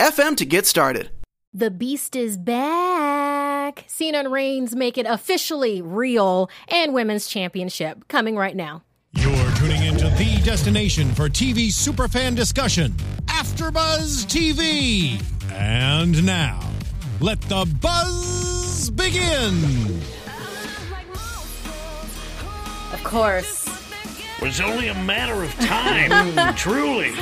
anchor.fm FM to get started. The Beast is back. Cena and Reigns make it officially real and Women's Championship coming right now. You're tuning into the destination for TV superfan discussion, AfterBuzz TV. And now, let the buzz begin. Of course. It's only a matter of time, truly.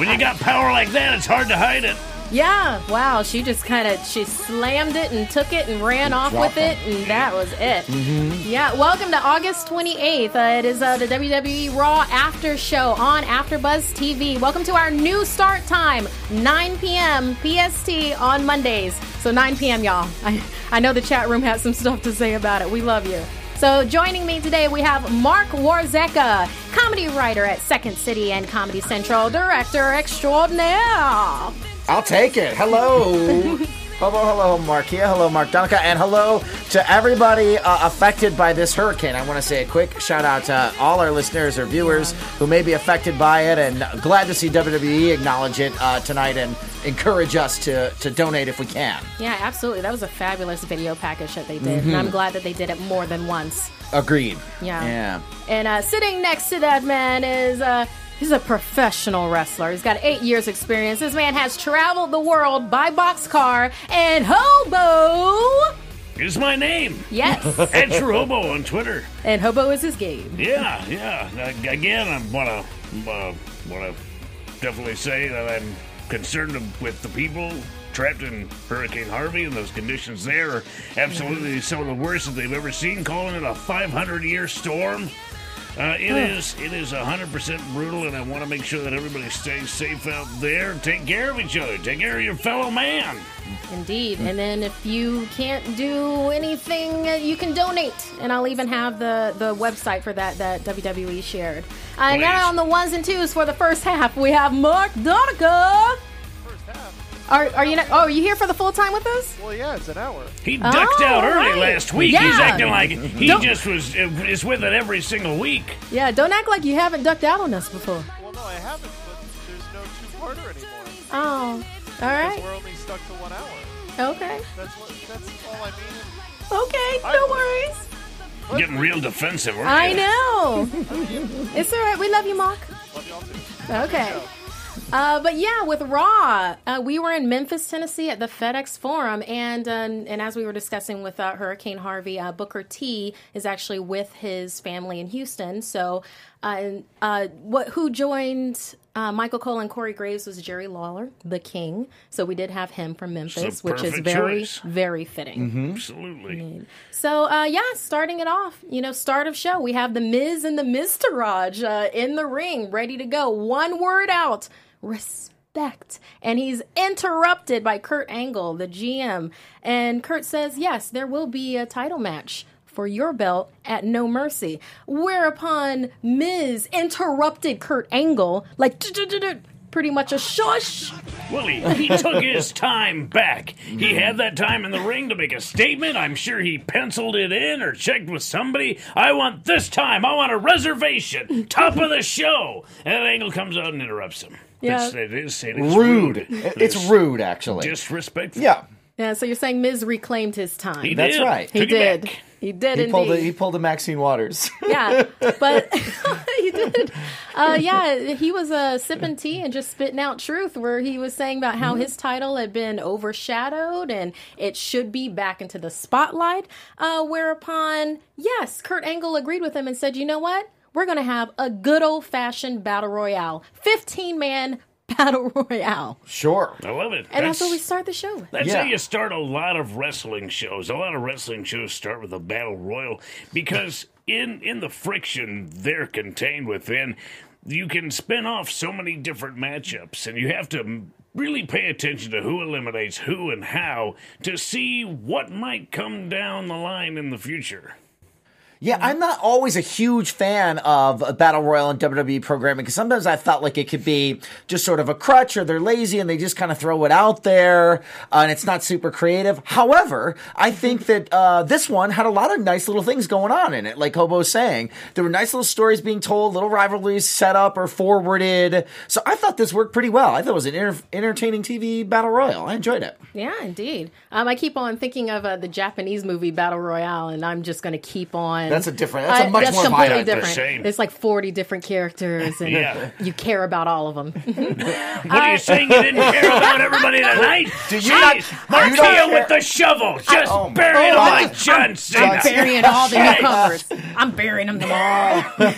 When you got power like that, it's hard to hide it. Yeah, wow. She just kind of she slammed it and took it and ran off with it, and that was it. Mm-hmm. Yeah, welcome to August 28th. Uh, it is uh, the WWE Raw After Show on AfterBuzz TV. Welcome to our new start time, 9 p.m. PST on Mondays. So 9 p.m. y'all. I I know the chat room has some stuff to say about it. We love you. So joining me today, we have Marc Warzecha, comedy writer at Second City and Comedy Central, director extraordinaire. I'll take it. Hello. Hello, hello, Mark here. Hello, Mark Donica. And hello to everybody uh, affected by this hurricane. I want to say a quick shout out to all our listeners or viewers who may be affected by it. And glad to see WWE acknowledge it uh, tonight and encourage us to, to donate if we can. Yeah, absolutely. That was a fabulous video package that they did. Mm-hmm. And I'm glad that they did it more than once. Agreed. Yeah. Yeah. And uh, sitting next to that man is. He's a professional wrestler. He's got eight years' experience. This man has traveled the world by boxcar and hobo. Is my name. Yes. At True Hobo on Twitter. And hobo is his game. Yeah, yeah. Again, I want to uh, want to definitely say that I'm concerned with the people trapped in Hurricane Harvey and those conditions there are absolutely some of the worst that they've ever seen. Calling it a 500 year storm. Uh, it is it is 100% brutal, and I want to make sure that everybody stays safe out there. Take care of each other. Take care of your fellow man. Indeed. And then if you can't do anything, uh, you can donate. And I'll even have the, the website for that that WWE shared. Uh, and now on the ones and twos for the first half, we have Mark Donica. Are, are you not, oh, are you here for the full time with us? Well, yeah, it's an hour. He ducked Oh, out early right. last week. Yeah. He's acting like he Don't- just was uh, is with it every single week. Yeah, don't act like you haven't ducked out on us before. Well, no, I haven't, but there's no two-parter anymore. Oh, all right. We're only stuck to one hour. Okay. That's what. That's all I mean. Okay, I no would- worries. Getting real defensive. aren't you? I you? know. it's all right. We love you, Mark. Love y'all too. Okay. Uh, but yeah, with Raw, uh, we were in Memphis, Tennessee at the FedEx Forum, and uh, and as we were discussing with uh, Hurricane Harvey, uh, Booker T is actually with his family in Houston. So, uh, uh, what who joined uh, Michael Cole and Corey Graves was Jerry Lawler, the King. So we did have him from Memphis, which is very choice. very fitting. Absolutely. So uh, yeah, starting it off, you know, start of show, we have the Miz and the Raj uh, in the ring, ready to go. One word out, respect, and he's interrupted by Kurt Angle, the GM, and Kurt says, "Yes, there will be a title match." For your belt at No Mercy. Whereupon Miz interrupted Kurt Angle, like pretty much a shush. Well, he, he took his time back. He had that time in the ring to make a statement. I'm sure he penciled it in or checked with somebody. I want this time. I want a reservation. Top of the show. And Angle comes out and interrupts him. Yeah. It's, it is, it is Rude. rude. It's rude, actually. Disrespectful. yeah. Yeah, so you're saying Miz reclaimed his time. He That's did. right. He Took did. He did He indeed. pulled, a, he pulled a Maxine Waters. yeah, but he did. Uh, yeah, he was uh, sipping tea and just spitting out truth, where he was saying about how his title had been overshadowed and it should be back into the spotlight. Uh, whereupon, yes, Kurt Angle agreed with him and said, "You know what? We're going to have a good old fashioned battle royale, fifteen man battle royale, sure. I love it. and that's, what we start the show with." That's Yeah. how you start a lot of wrestling shows. A lot of wrestling shows start with a battle royal because in in the friction they're contained within, you can spin off so many different matchups, and you have to really pay attention to who eliminates who and how to see what might come down the line in the future. Yeah, I'm not always a huge fan of battle royal and WWE programming because sometimes I felt like it could be just sort of a crutch or they're lazy and they just kind of throw it out there uh, and it's not super creative. However, I think that uh, this one had a lot of nice little things going on in it. Like Hobo's saying, there were nice little stories being told, little rivalries set up or forwarded. So I thought this worked pretty well. I thought it was an enter- entertaining TV battle royal. I enjoyed it. Yeah, indeed. Um, I keep on thinking of uh, the Japanese movie Battle Royale, and I'm just going to keep on. That's a different. That's a I- much that's more completely violent. different. same. It's like 40 different characters, and Yeah. you care about all of them. What are you saying? You didn't care about everybody tonight? Do you not- Jeez, you don't Martia care- with the shovel, just oh, bury him oh, like I'm- John Cena. I'm burying all the Jeez. newcomers. I'm burying them tomorrow.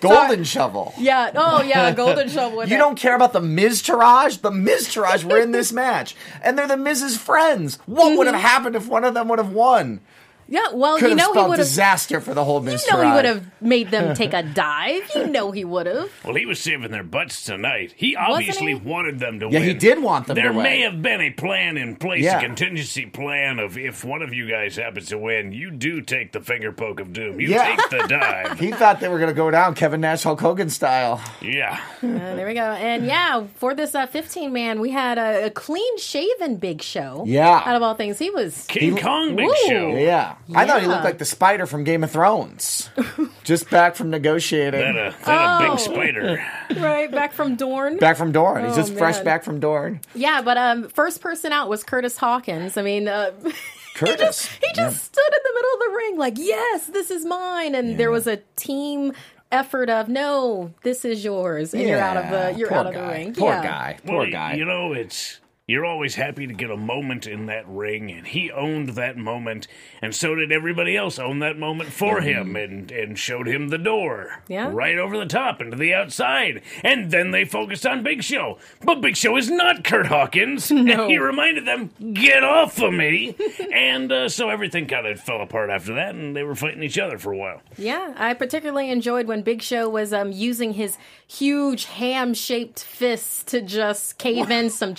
Golden shovel. Yeah. Oh, yeah. Golden shovel. With You it. don't care about the Miztourage? The Miztourage were in this match, and they're the Miz's friends. What would have mm-hmm. happened if one of them would have won? Yeah. Well, Could you know he would have. disaster for the whole Miz You know he would have made them take a dive. You know he would have. Well, he was saving their butts tonight. He obviously he? wanted them to win. Yeah, win. he did want them to There win. may have been a plan in place, Yeah. a contingency plan of if one of you guys happens to win, you do take the finger poke of doom. You Yeah. take the dive. He thought they were going to go down Kevin Nash, Hulk Hogan style. yeah. Uh, there we go. And yeah, for this uh, 15 man, we had a, a clean shaven Big Show. Yeah. Out of all things, he was. King Kong Big Woo. Show. Yeah. I thought he looked like the spider from Game of Thrones. Just back from negotiating. That a, that a Oh. big spider. Right, back from Dorne. back from Dorne. He's Oh, just fresh man. back from Dorne. Yeah, but um, first person out was Curtis Hawkins. I mean, uh, Curtis. he just stood in the middle of the ring like, yes, this is mine. And there was a team effort of, no, this is yours. And you're out of the, you're poor out of guy. the ring. Poor yeah. guy. Poor Well, guy. You know, it's you're always happy to get a moment in that ring, and he owned that moment, and so did everybody else own that moment for him, and and showed him the door, Yeah. right over the top into the outside, and then they focused on Big Show, but Big Show is not Curt Hawkins, No. and he reminded them, "Get off of me," and uh, so everything kind of fell apart after that, and they were fighting each other for a while. Yeah, I particularly enjoyed when Big Show was um, using his huge ham shaped fists to just cave in some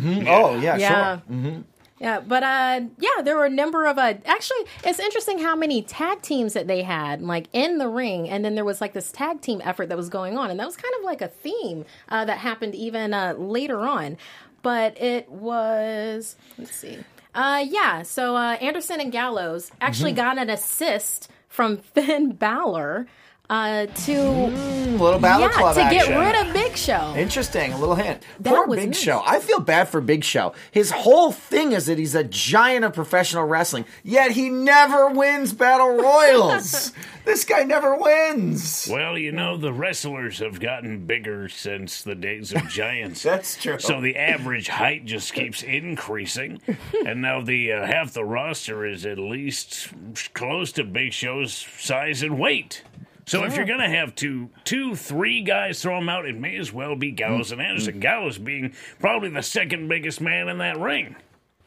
chests. oh, yeah, Yeah. sure. Yeah, but uh, yeah, there were a number of uh, actually, it's interesting how many tag teams that they had like in the ring, and then there was like this tag team effort that was going on, and that was kind of like a theme uh, that happened even uh, later on. But it was let's see, uh, yeah. So uh, Anderson and Gallows actually Mm-hmm. got an assist from Finn Balor uh, to Mm, little Balor yeah Club to action. get rid of Big Show. Interesting. A little hint. That Poor was Big nice. Show. I feel bad for Big Show. His whole thing is that he's a giant of professional wrestling, yet he never wins battle royals. this guy never wins. Well, you know, the wrestlers have gotten bigger since the days of giants. That's true. So the average height just keeps increasing, and now the uh, half the roster is at least close to Big Show's size and weight. So if you're oh. gonna have two, two, three guys throw him out, it may as well be Gallows and Anderson. Mm. Gallows being probably the second biggest man in that ring.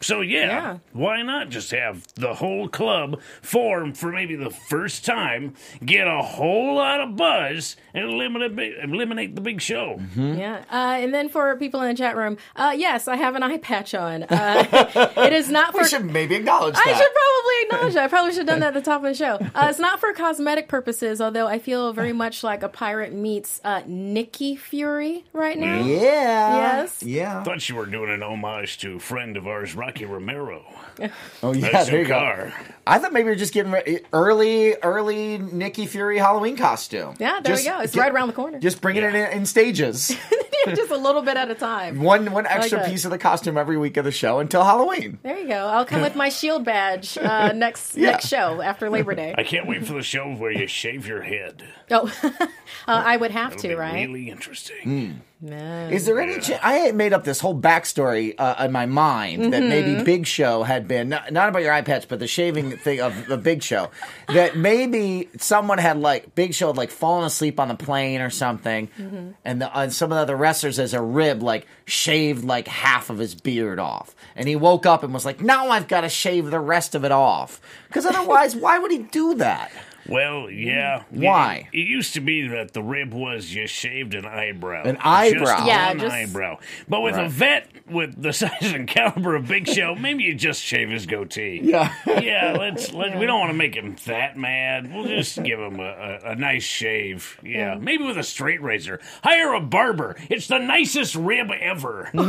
So yeah, Yeah. why not just have the whole club form for maybe the first time, get a whole lot of buzz, and eliminate eliminate the big show? Yeah, uh, and then for people in the chat room, uh, yes, I have an eye patch on. Uh, it is not for. we should maybe acknowledge that. I should probably acknowledge that. I probably should have done that at the top of the show. Uh, it's not for cosmetic purposes, although I feel very much like a pirate meets uh, Nikki Fury right now. yeah. Yes. Yeah. Thought you were doing an homage to a friend of ours, Rocky Romero. Oh yeah. That's there your you go. I thought maybe we are just getting re- early, early Nikki Fury Halloween costume. Yeah, there Just we go. It's get- right around the corner. Just bringing it in, in stages. Just a little bit at a time. one one extra that. piece of the costume every week of the show until Halloween. There you go. I'll come with my shield badge uh, next Yeah. next show after Labor Day. I can't wait for the show where you shave your head. Oh, uh, I would have It'll to, be right? really interesting. Man. Is there any chance? I made up this whole backstory uh, in my mind that Mm-hmm. maybe Big Show had been not, not about your eye patch, but the shaving thing of the Big Show. That maybe someone had like Big Show had like fallen asleep on the plane or something, Mm-hmm. and the, uh, some of the other wrestlers as a rib like shaved like half of his beard off, and he woke up and was like, "Now I've got to shave the rest of it off," because otherwise, why would he do that? Well, yeah. Why? It, it used to be that the rib was just shaved an eyebrow. An eyebrow. Just Yeah, one just- eyebrow. But with a vet with the size and caliber of Big Show, maybe you just shave his goatee. Yeah. yeah, let's let we don't want to make him that mad. We'll just give him a, a, a nice shave. Yeah, maybe with a straight razor. Hire a barber. It's the nicest rib ever. give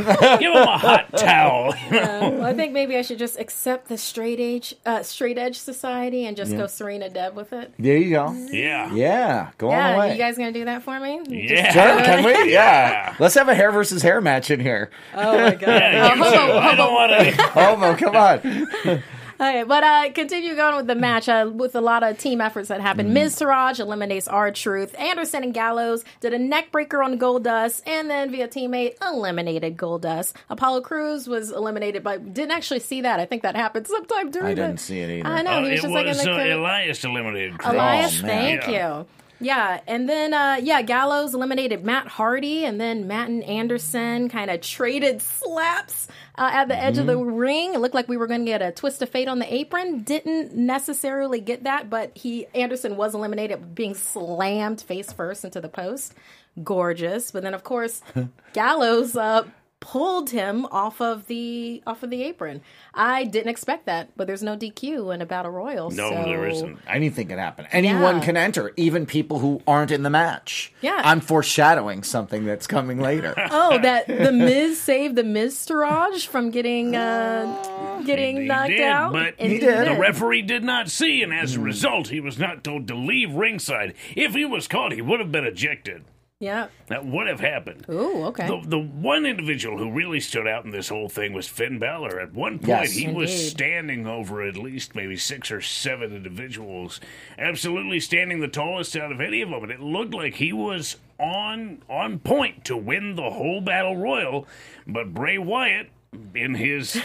him a hot towel. Well, I think maybe I should just accept the straight edge, uh, straight edge society and just go Serena Deeb with it. There you go. yeah. Yeah, go on Yeah, away. you guys gonna do that for me? Yeah. Sure, can we? Yeah. Let's have a hair versus hair match in here. Oh my god. Yeah, you Oh, too. hobo, I don't want to. Homo, come on. Okay, but uh, continue going with the match uh, with a lot of team efforts that happened. Miztourage eliminates R-Truth. Anderson and Gallows did a neck breaker on Goldust, and then via teammate eliminated Goldust. Apollo Crews was eliminated, but didn't actually see that. I think that happened sometime during. I didn't the, see it either. I know Uh, he was it just like in was the uh, Elias eliminated. Cruz. Elias, Oh, thank Yeah. you. Yeah, and then uh, yeah, Gallows eliminated Matt Hardy, and then Matt and Anderson kind of traded slaps uh, at the edge of the Mm-hmm. ring. It looked like we were going to get a twist of fate on the apron. Didn't necessarily get that, but he Anderson was eliminated, being slammed face first into the post. Gorgeous, but then of course Gallows uh, pulled him off of the off of the apron. I didn't expect that, but there's no DQ in a battle royal. No, so- there isn't. Anything can happen. Anyone Yeah. can enter, even people who aren't in the match. Yeah. I'm foreshadowing something that's coming later. Oh, that the Miz saved the Miz Taraj from getting uh, getting He knocked did, out. but He did. the referee did not see, and as a result, he was not told to leave ringside. If he was caught, he would have been ejected. Yeah. That would have happened. Ooh, okay. The, the one individual who really stood out in this whole thing was Finn Balor. At one point, Yes. he was standing over at least maybe six or seven individuals, absolutely standing the tallest out of any of them, and it looked like he was on on point to win the whole battle royal. But Bray Wyatt, in his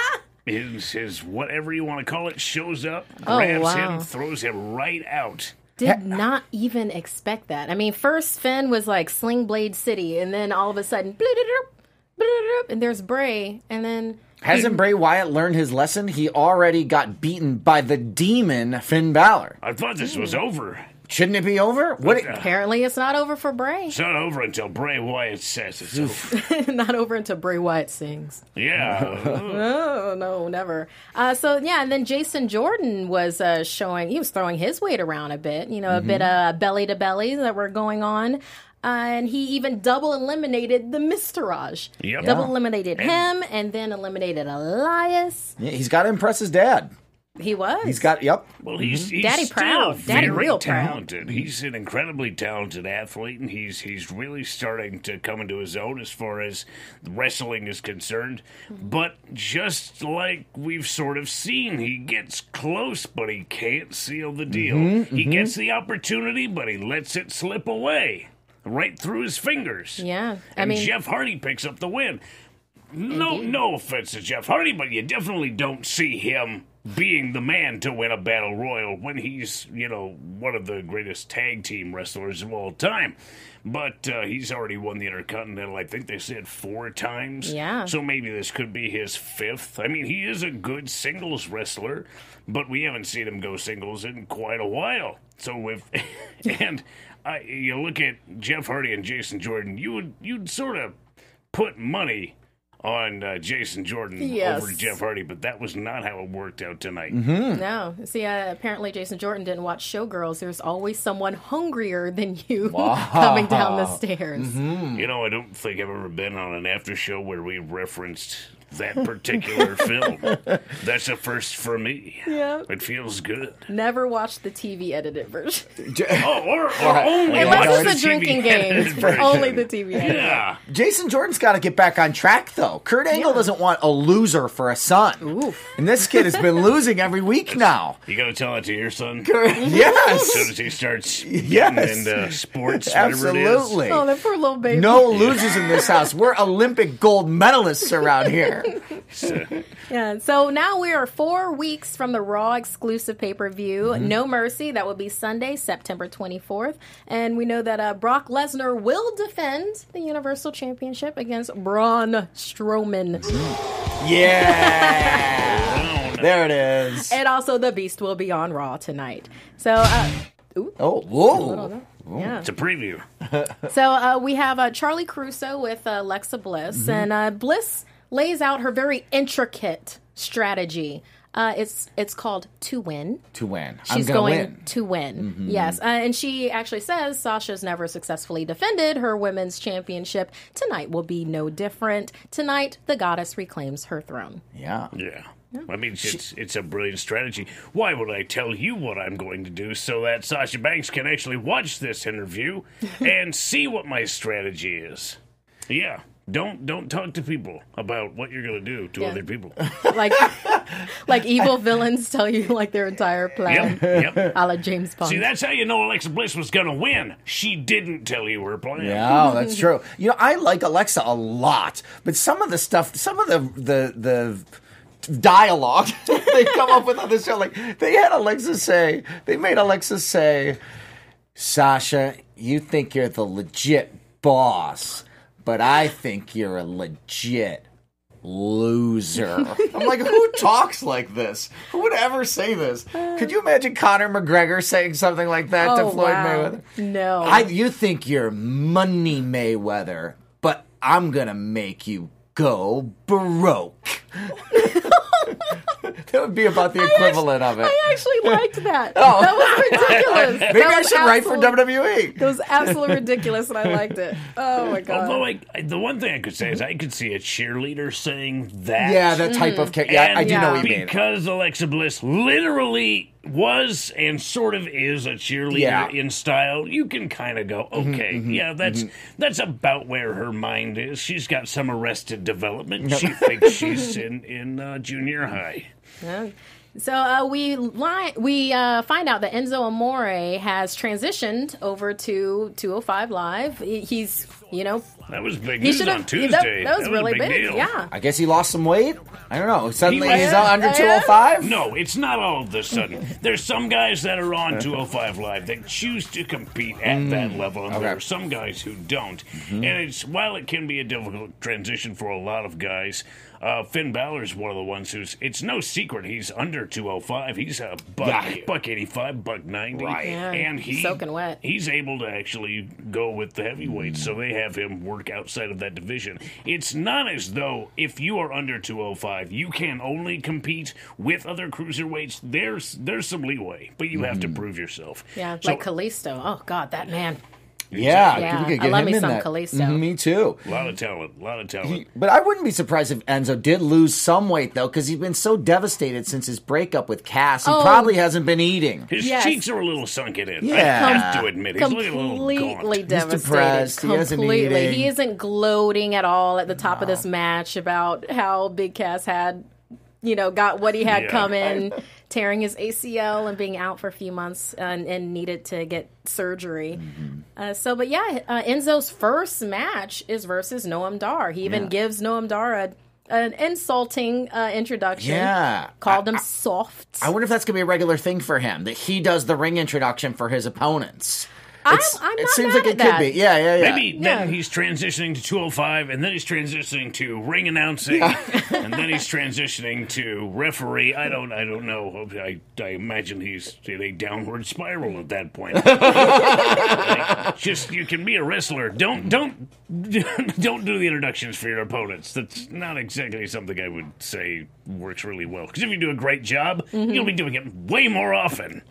his his whatever you want to call it, shows up, Oh, grabs wow. him, throws him right out. Did not even expect that. I mean, first Finn was like Sling Blade City, and then all of a sudden, and there's Bray, and then Hasn't Bray Wyatt learned his lesson? He already got beaten by the demon Finn Balor. I thought this was over. Shouldn't it be over? What? apparently it's not over for Bray. It's not over until Bray Wyatt says it's over. not over until Bray Wyatt sings. Yeah. Oh no, never. Uh, so yeah, and then Jason Jordan was uh, showing. He was throwing his weight around a bit. You know, a bit of belly to belly that were going on. Uh, and he even double eliminated the Miztourage. Yep. Double Yeah. eliminated him, and then eliminated Elias. Yeah, he's got to impress his dad. He was. He's got. Yep. Well, he's, he's Daddy still proud. Daddy very real proud. talented. He's an incredibly talented athlete, and he's he's really starting to come into his own as far as wrestling is concerned. But just like we've sort of seen, he gets close, but he can't seal the deal. Mm-hmm, he gets the opportunity, but he lets it slip away right through his fingers. Yeah, I and mean- Jeff Hardy picks up the win. No, no offense to Jeff Hardy, but you definitely don't see him being the man to win a battle royal when he's, you know, one of the greatest tag team wrestlers of all time. But uh, he's already won the Intercontinental. I think they said four times. Yeah. So maybe this could be his fifth. I mean, he is a good singles wrestler, but we haven't seen him go singles in quite a while. So if and I, you look at Jeff Hardy and Jason Jordan, you would you'd sort of put money on uh, Jason Jordan Yes. over Jeff Hardy, but that was not how it worked out tonight. No. See, uh, apparently Jason Jordan didn't watch Showgirls. There's always someone hungrier than you coming down the stairs. You know, I don't think I've ever been on an after show where we referenced that particular film. That's a first for me. Yeah. It feels good. Never watched the TV edited version. Oh, or, or only Unless watch it's the the drinking edited games, only the TV edited. Yeah. Jason Jordan's got to get back on track, though. Kurt Angle doesn't want a loser for a son. And this kid has been losing every week now. You got to tell it to your son. yes. As soon as he starts getting Yes. into sports, whatever it is. Absolutely. Oh, that poor little baby. No losers in this house. We're Olympic gold medalists around here. So, Yeah. So now we are four weeks from the Raw exclusive pay per view. No Mercy. That will be Sunday, September 24th. And we know that uh, Brock Lesnar will defend the Universal Championship against Braun Strowman. Yeah. oh There it is. And also, the Beast will be on Raw tonight. So, uh, ooh, Oh, whoa. yeah. It's a preview. So uh, we have uh, Charly Caruso with uh, Alexa Bliss, Mm-hmm. and uh, Bliss lays out her very intricate strategy. Uh, it's it's called to win. To win. I'm She's gonna win. Mm-hmm. to win. Yes, uh, and she actually says Sasha's never successfully defended her women's championship. Tonight will be no different. Tonight, the goddess reclaims her throne. Yeah. Yeah. I mean, it's it's a brilliant strategy. Why would I tell you what I'm going to do so that Sasha Banks can actually watch this interview and see what my strategy is? Yeah. Don't don't talk to people about what you're going to do to Yeah. other people. Like like evil villains tell you like their entire plan. Yep. Yep. A la James Bond. See, that's how you know Alexa Bliss was going to win. She didn't tell you her plan. Yeah, oh, that's true. You know, I like Alexa a lot, but some of the stuff, some of the the the dialogue they come up with on the show, like they had Alexa say, they made Alexa say, "Sasha, you think you're the legit boss, but I think you're a legit." Loser. I'm like, who talks like this? Who would ever say this? Could you imagine Conor McGregor saying something like that to Oh, Floyd wow. Mayweather? No. I, you think you're money Mayweather, but I'm gonna make you go broke. that would be about the equivalent of it. I actually liked that. Oh. That was ridiculous. Maybe That I was should write for WWE. It was absolutely ridiculous, and I liked it. Oh my god! Although I, I- the one thing I could say is I could see a cheerleader saying that. Yeah, that type of character. Yeah, I do know Yeah. what you mean. because Alexa Bliss literally was and sort of is a cheerleader Yeah. in style, you can kind of go, mm-hmm, okay, mm-hmm, yeah, that's mm-hmm. that's about where her mind is. She's got some arrested development. She thinks she's in in uh, junior high. Yeah. So uh, we li- we uh, find out that Enzo Amore has transitioned over to 205 Live. He's you know That was big he news on Tuesday. that, that was a really big. deal. Yeah. I guess he lost some weight. I don't know. Suddenly He he's was- under 205. No, it's not all of a sudden. There's some guys that are on 205 Live that choose to compete at that level, and there are some guys who don't. And it's while it can be a difficult transition for a lot of guys, uh, Finn Balor is one of the ones who's. It's no secret he's under 205. He's a buck, Yeah. buck 85, buck 90, Right. Yeah, and he soaking wet. He's able to actually go with the heavyweights, so they have him work outside of that division. It's not as though if you are under 205, you can only compete with other cruiserweights. There's there's some leeway, but you have to prove yourself. Yeah, So, like Kalisto. Oh God, that man. Yeah, Yeah, we could I love him me in some that. Kalisto. Mhm, me too. a lot of talent, a lot of talent. But I wouldn't be surprised if Enzo did lose some weight though, because he's been so devastated since his breakup with Cass. He Oh. probably hasn't been eating. His Yes. cheeks are a little sunken in. Yeah, I have to admit, he's looking a little completely gaunt. devastated. depressed. He hasn't completely. eating. He isn't gloating at all at the top of this match about how Big Cass had, you know, got what he had Yeah. coming, tearing his ACL and being out for a few months and, and needed to get surgery. Mm-hmm. Uh, so, but yeah, uh, Enzo's first match is versus Noam Dar. He even Yeah. gives Noam Dar a, an insulting uh, introduction. Yeah. Called him soft. I wonder if that's gonna be a regular thing for him that he does the ring introduction for his opponents. I'm- I'm it not seems mad like it at could that. be. Yeah, yeah, yeah. Maybe Yeah. then he's transitioning to 205, and then he's transitioning to ring announcing, and then he's transitioning to referee. I don't, I don't know. I, I imagine he's in a downward spiral at that point. Like, just you can be a wrestler. Don't, don't, don't do the introductions for your opponents. That's not exactly something I would say works really well. Because if you do a great job, Mm-hmm. you'll be doing it way more often.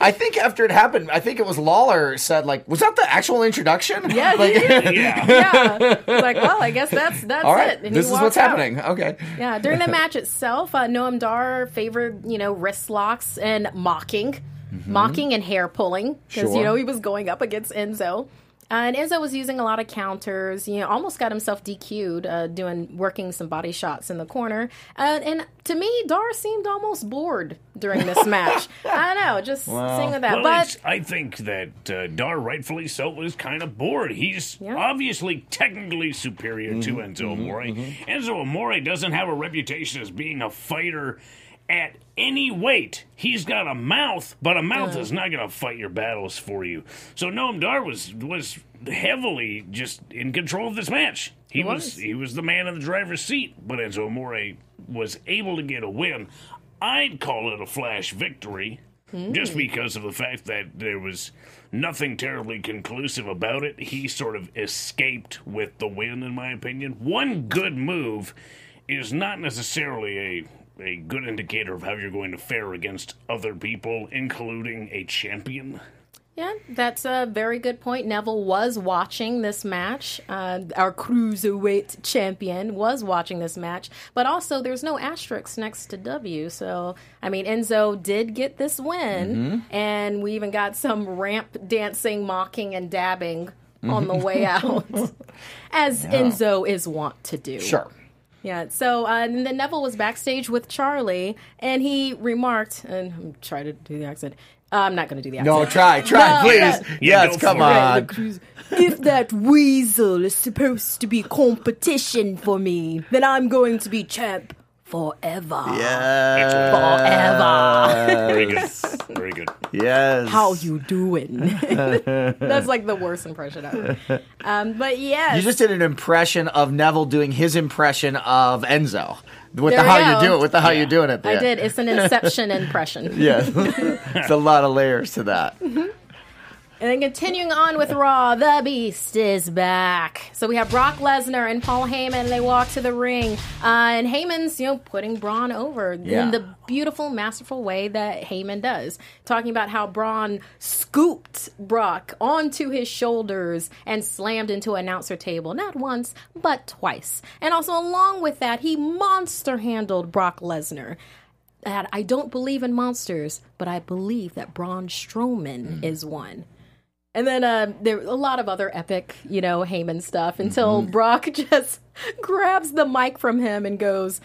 I think after it happened, I think it was Lawler said like, "Was that the actual introduction?" Yeah, Like. Yeah. yeah. It's like, well, I guess that's that's all right, it. And this is what's out. happening. Okay. Yeah, during the match itself, uh, Noam Dar favored, you know, wrist locks and mocking, mocking and hair pulling because Mm-hmm. Sure. you know he was going up against Enzo. Uh, and Enzo was using a lot of counters. You know, almost got himself DQ'd, uh, doing working some body shots in the corner. Uh, and to me, Dar seemed almost bored during this match. I don't know, just seeing that. Well, but I think that uh, Dar, rightfully so, was kind of bored. He's Yeah. obviously technically superior Mm-hmm, to Enzo Amore. Enzo Amore doesn't have a reputation as being a fighter at any weight. He's got a mouth, but a mouth is not going to fight your battles for you. So Noam Dar was was heavily just in control of this match. He, was. was. he was the man in the driver's seat, but Enzo Amore was able to get a win. I'd call it a flash victory. Just hmm. because of the fact that there was nothing terribly conclusive about it, he sort of escaped with the win, in my opinion. One good move is not necessarily a a good indicator of how you're going to fare against other people, including a champion. Yeah, that's a very good point. Neville was watching this match. Uh, our cruiserweight champion was watching this match, but also there's no asterisks next to W. So, I mean, Enzo did get this win, and we even got some ramp dancing, mocking, and dabbing on the way out, as Enzo is wont to do. Sure. Yeah. So uh, and then Neville was backstage with Charly, and he remarked, and I'm trying to do the accent. Uh, I'm not going to do the accent. No, try, try, No, please. yeah. Yeah, yes, go come for it. on. if that weasel is supposed to be competition for me, then I'm going to be champ forever. Yeah. Forever. Very good. Very good. Yes. How you doing? That's like the worst impression ever. Um, but yes. You just did an impression of Neville doing his impression of Enzo. With There the we how go. you do it, with the how you doing it there. I did. It's an inception impression. Yeah. it's a lot of layers to that. And then continuing on with Raw, the Beast is back. So we have Brock Lesnar and Paul Heyman. They walk to the ring, uh, and Heyman's you know putting Braun over Yeah. in the beautiful, masterful way that Heyman does, talking about how Braun scooped Brock onto his shoulders and slammed into an announcer table not once but twice. And also along with that, he monster handled Brock Lesnar. That I don't believe in monsters, but I believe that Braun Strowman is one. And then uh, there a lot of other epic, you know, Heyman stuff until Brock just grabs the mic from him and goes,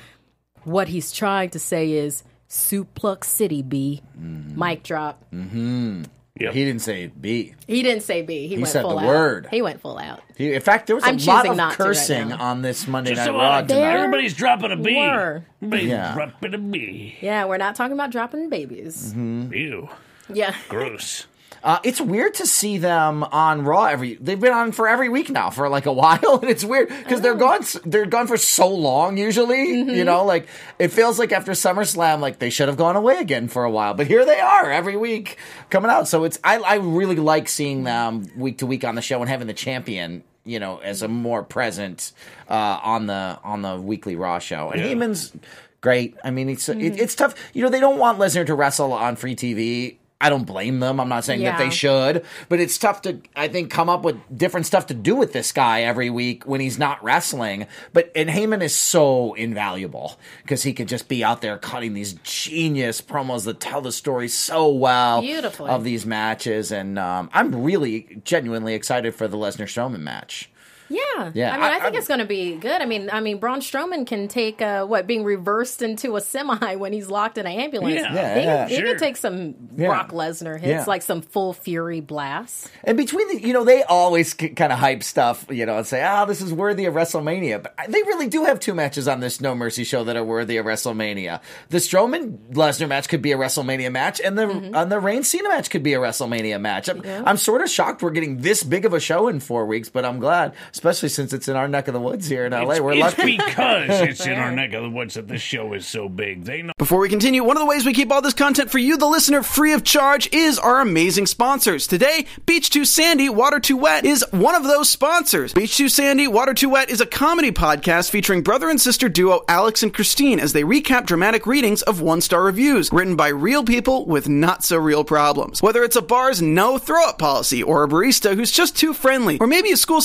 "What he's trying to say is Suplex City, B." Mic drop. mhm Yep. He didn't say B. He didn't say B. He, went said full the out. word. He went full out. He, in fact, there was a I'm lot choosing of not right cursing on this Monday Just Night a Raw tonight. everybody's dropping a B. Were. Everybody's Yeah. dropping a B. Yeah, we're not talking about dropping babies. Ew. Yeah. Gross. Uh, it's weird to see them on Raw every. They've been on for every week now for like a while, and it's weird because they're gone. They're gone for so long. Usually, Mm-hmm. you know, like it feels like after SummerSlam, like they should have gone away again for a while. But here they are every week coming out. So it's I, I really like seeing them week to week on the show and having the champion. You know, as a more present uh, on the on the weekly Raw show, and Heyman's great. I mean, it's Mm-hmm. it, it's tough. You know, they don't want Lesnar to wrestle on free TV. I don't blame them. I'm not saying that they should, but it's tough to, I think, come up with different stuff to do with this guy every week when he's not wrestling. But and Heyman is so invaluable because he could just be out there cutting these genius promos that tell the story so well Beautifully. of these matches, and um, I'm really genuinely excited for the Lesnar Strowman match. Yeah, Yeah, I mean, I, I- think I'm- it's going to be good. I mean, I mean, Braun Strowman can take uh, what being reversed into a semi when he's locked in an ambulance. Yeah. Yeah, he, yeah, he sure. can take some Yeah. Brock Lesnar hits, Yeah. like some full fury blasts. And between the, you know, they always kind of hype stuff, you know, and say, "Ah, this is worthy of WrestleMania." But they really do have two matches on this No Mercy show that are worthy of WrestleMania. The Strowman Lesnar match could be a WrestleMania match, and the Mm-hmm. and the Reigns Cena match could be a WrestleMania match. I'm, I'm sort of shocked we're getting this big of a show in four weeks, but I'm glad, especially since it's in our neck of the woods here in LA. It's, we're it's lucky. because it's in our neck of the woods that this show is so big. They know Before we continue, one of the ways we keep all this content for you, the listener, free of charge is our amazing sponsors. Today, Beach Too Sandy, Water Too Wet is one of those sponsors. Beach Too Sandy, Water Too Wet is a comedy podcast featuring brother and sister duo Alex and Christine as they recap dramatic readings of one star reviews written by real people with not so real problems. Whether it's a bar's no throw up policy or a barista who's just too friendly, or maybe a school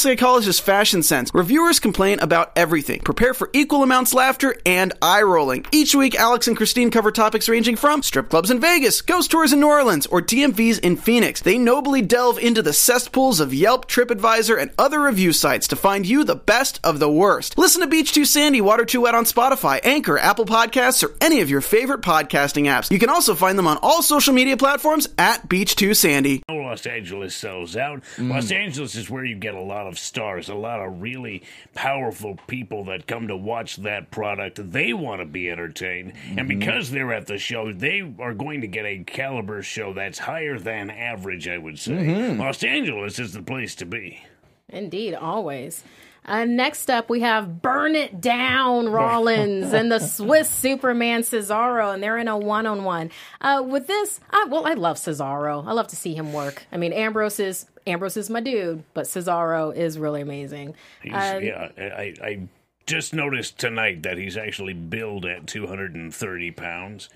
psychologist's fashion sense, reviewers complain about everything. Prepare for equal amounts laughter and eye rolling. Each week, Alex and Christine cover topics ranging from strip clubs in Vegas, ghost tours in New Orleans, or DMVs in Phoenix. They nobly delve into the cesspools of Yelp, TripAdvisor, and other review sites to find you the best of the worst. Listen to Beach Too Sandy, Water Too Wet on Spotify, Anchor, Apple Podcasts, or any of your favorite podcasting apps. You can also find them on all social media platforms at Beach Too Sandy. Los Angeles sells out. Los mm. Angeles is where you get a lot of stars, a lot of really powerful people that come to watch that product. They want to be entertained. And mm-hmm. because they're at the show, they are going to get a caliber show that's higher than average, I would say. Mm-hmm. Los Angeles is the place to be. Indeed, always. Uh, next up, we have Burn It Down Rollins and the Swiss Superman Cesaro, and they're in a one on one. With this, I, well, I love Cesaro. I love to see him work. I mean, Ambrose is Ambrose is my dude, but Cesaro is really amazing. He's, Uh, yeah, I, I just noticed tonight that he's actually billed at 230 pounds.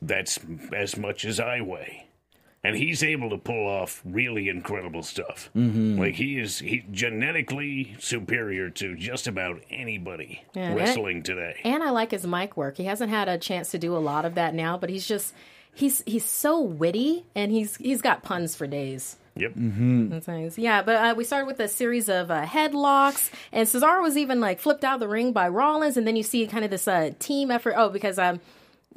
That's as much as I weigh. And he's able to pull off really incredible stuff. Mm-hmm. Like he is he genetically superior to just about anybody Yeah, and- wrestling today. And I like his mic work. He hasn't had a chance to do a lot of that now, but he's just he's he's so witty and he's he's got puns for days. Yep. and things. Yeah, but uh, we started with a series of uh, headlocks, and Cesaro was even like flipped out of the ring by Rollins, and then you see kind of this uh, team effort. Oh, because um.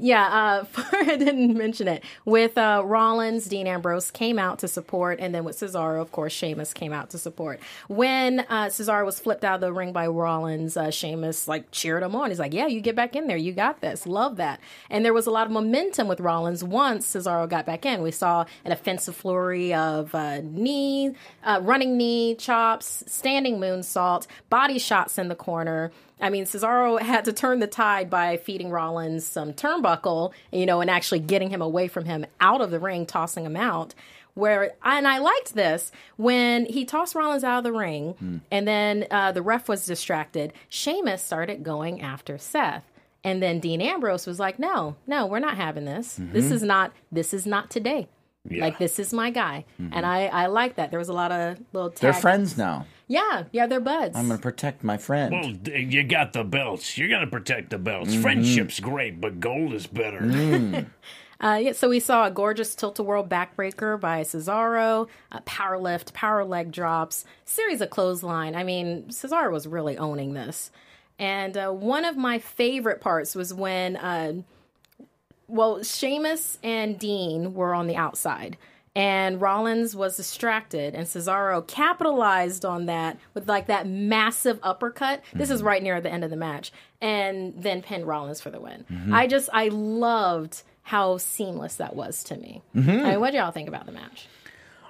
Yeah, uh, I didn't mention it. With uh, Rollins, Dean Ambrose came out to support, and then with Cesaro, of course, Sheamus came out to support. When uh, Cesaro was flipped out of the ring by Rollins, uh, Sheamus like cheered him on. He's like, "Yeah, you get back in there. You got this. Love that." And there was a lot of momentum with Rollins once Cesaro got back in. We saw an offensive flurry of uh, knee, uh, running knee chops, standing moonsault, body shots in the corner. I mean, Cesaro had to turn the tide by feeding Rollins some turnbuckle, you know, and actually getting him away from him out of the ring, tossing him out. Where and I liked this when he tossed Rollins out of the ring, hmm. and then uh, the ref was distracted. Sheamus started going after Seth, and then Dean Ambrose was like, "No, no, we're not having this. This mm-hmm. is not. This is not today. Yeah. Like this is my guy." Mm-hmm. And I I like that. There was a lot of little. They're friends now. Yeah, yeah, they're buds. I'm gonna protect my friend. Well, d- you got the belts. You're going to protect the belts. Mm-hmm. Friendship's great, but gold is better. Mm. Uh, yeah, so we saw a gorgeous tilt-a-whirl backbreaker by Cesaro, a power lift, power leg drops, series of clothesline. I mean, Cesaro was really owning this. And uh, one of my favorite parts was when, uh, well, Sheamus and Dean were on the outside. And Rollins was distracted, and Cesaro capitalized on that with like that massive uppercut. This is mm-hmm. right near the end of the match, and then pinned Rollins for the win. Mm-hmm. I just, I loved how seamless that was to me. Mm-hmm. I mean, what did y'all think about the match?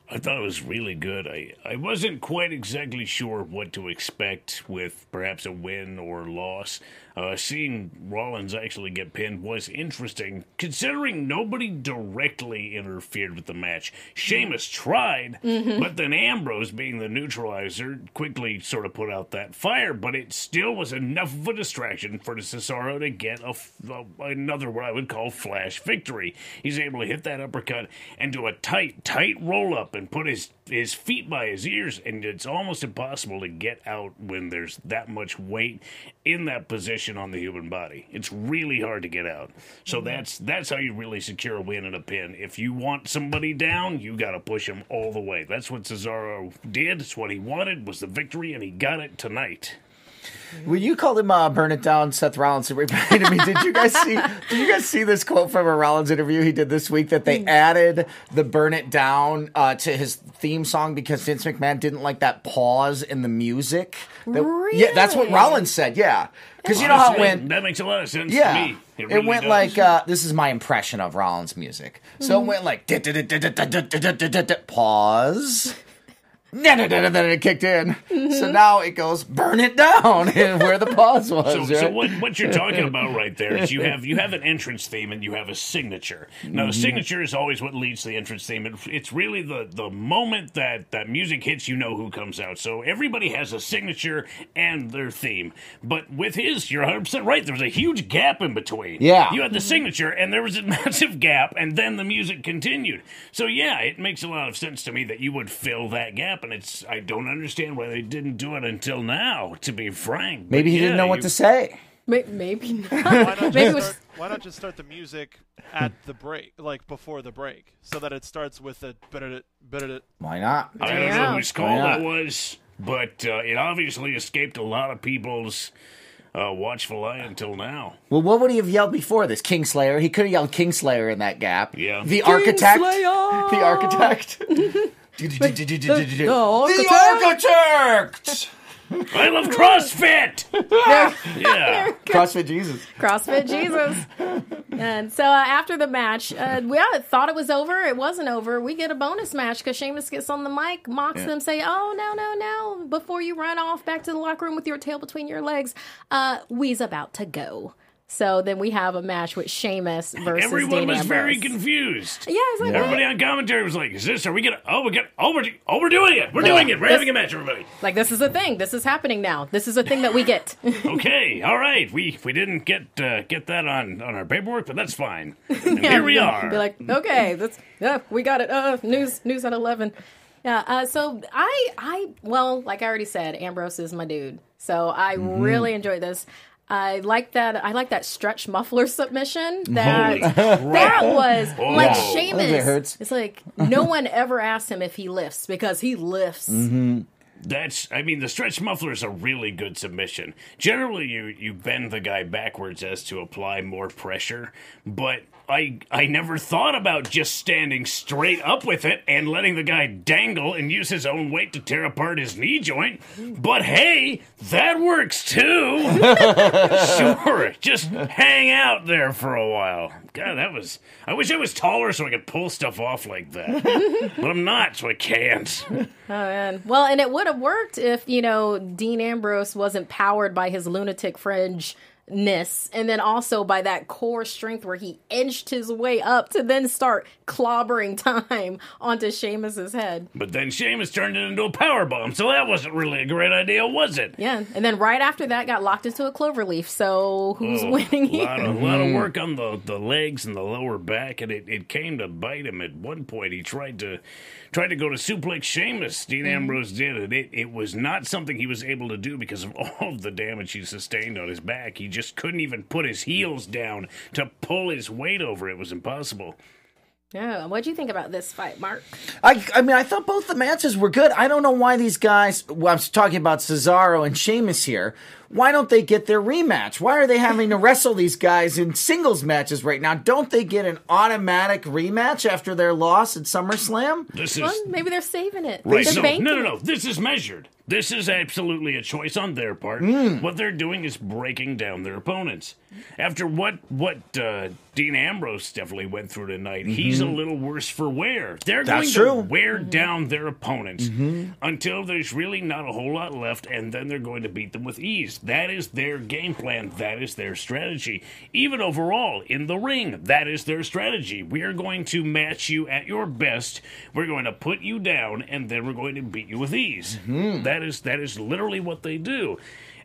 I thought it was really good. I, I wasn't quite exactly sure what to expect with perhaps a win or loss. Uh, seeing Rollins actually get pinned was interesting, considering nobody directly interfered with the match. Sheamus tried, but then Ambrose, being the neutralizer, quickly sort of put out that fire, but it still was enough of a distraction for Cesaro to get a, a- another, what I would call, flash victory. He's able to hit that uppercut and do a tight, tight roll up and put his his feet by his ears, and it's almost impossible to get out when there's that much weight in that position on the human body. It's really hard to get out. So mm-hmm. that's that's how you really secure a win in a pin. If you want somebody down, you got to push him all the way. That's what Cesaro did. It's what he wanted was the victory, and he got it tonight. Well, you called him uh, "Burn It Down," Seth Rollins. It reminded me. Did you guys see? Did you guys see this quote from a Rollins interview he did this week that they added the "Burn It Down" uh, to his theme song because Vince McMahon didn't like that pause in the music. That- Yeah, that's what Rollins said. Yeah, because you know how it went. that makes a lot of sense Yeah, to me. it, really went does. like uh, this is my impression of Rollins music. So it went like pause. Then it kicked in. So mm-hmm. now it goes burn it down where the pause was. So, so what, what you're talking about right there is you have you have an entrance theme and you have a signature. Now the mm-hmm. signature is always what leads to the entrance theme. It, it's really the the moment that that music hits, you know who comes out. So everybody has a signature and their theme. But with his, you're 100 percent right. There was a huge gap in between. Yeah. you had the mm-hmm. signature and there was a massive gap, and then the music continued. So yeah, it makes a lot of sense to me that you would fill that gap, and it's I don't understand why they didn't do it until now. To be frank, But Maybe he yeah, didn't know what you- to say. May- Maybe not. Why not, Maybe it just was start, why not just start the music at the break, like before the break, so that it starts with a bit it, bit it. Why not? I don't know whose call that was, but uh, it obviously escaped a lot of people's uh, watchful eye until now. Well, what would he have yelled before this? Kingslayer. He could have yelled Kingslayer in that gap. Yeah. The architect. Kingslayer! The architect. the architect. I love CrossFit. yeah. CrossFit Jesus. CrossFit Jesus. And so uh, after the match, uh, we uh, thought it was over. It wasn't over. We get a bonus match because Sheamus gets on the mic, mocks them, say, "Oh no, no, no! Before you run off back to the locker room with your tail between your legs, uh, we's about to go." So then we have a match with Sheamus versus Everyone Dean was very confused. Yeah, like Everybody on commentary was like, "Is this? Are we gonna? Oh, we got. Oh, we're. Oh, we're doing it. We're doing it. We're having a match, everybody. like this is a thing. This is happening now. This is a thing that we get. Okay. All right. We we didn't get uh, get that on on our paperwork, but that's fine. And here we are. Be like, okay, that's yeah, we got it. Uh, news news at eleven. Yeah. Uh, so I I well, like I already said, Ambrose is my dude. So I Mm-hmm. really enjoyed this. I like that. I like that stretch muffler submission. That that was like Yeah. Sheamus. That hurts. It's like no one ever asked him if he lifts because he lifts. Mm-hmm. That's. I mean, the stretch muffler is a really good submission. Generally, you you bend the guy backwards as to apply more pressure, but. I, I never thought about just standing straight up with it and letting the guy dangle and use his own weight to tear apart his knee joint. But hey, that works too. sure, just hang out there for a while. God, that was. I wish I was taller so I could pull stuff off like that. but I'm not, so I can't. Oh man. Well, and it would have worked if, you know, Dean Ambrose wasn't powered by his lunatic fringe ness and then also by that core strength where he inched his way up to then start clobbering time onto Sheamus's head. But then Sheamus turned it into a power bomb, so that wasn't really a great idea, was it? Yeah. And then right after that got locked into a cloverleaf. So who's Oh, winning a here? lot, of, lot of work on the, the legs and the lower back, and it, it came to bite him at one point. He tried to tried to go to suplex Sheamus. Dean Mm-hmm. Ambrose did it. it. It was not something he was able to do because of all of the damage he sustained on his back. He just couldn't even put his heels down to pull his weight over. It was impossible. Yeah. What'd you think about this fight, Marc? I, I mean, I thought both the matches were good. I don't know why these guys. Well, I'm talking about Cesaro and Sheamus here. Why don't they get their rematch? Why are they having to wrestle these guys in singles matches right now? Don't they get an automatic rematch after their loss at SummerSlam? This is Well, maybe they're saving it. Right. They're No, no, no, no. This is measured. This is absolutely a choice on their part. Hmm. What they're doing is breaking down their opponents. After what what uh, Dean Ambrose definitely went through tonight, he's a little worse for wear. They're Mm-hmm. That's going true. to wear down their opponents Mm-hmm. until there's really not a whole lot left, and then they're going to beat them with ease. That is their game plan. That is their strategy. Even overall in the ring, that is their strategy. We are going to match you at your best. We're going to put you down, and then we're going to beat you with ease. That is that is literally what they do,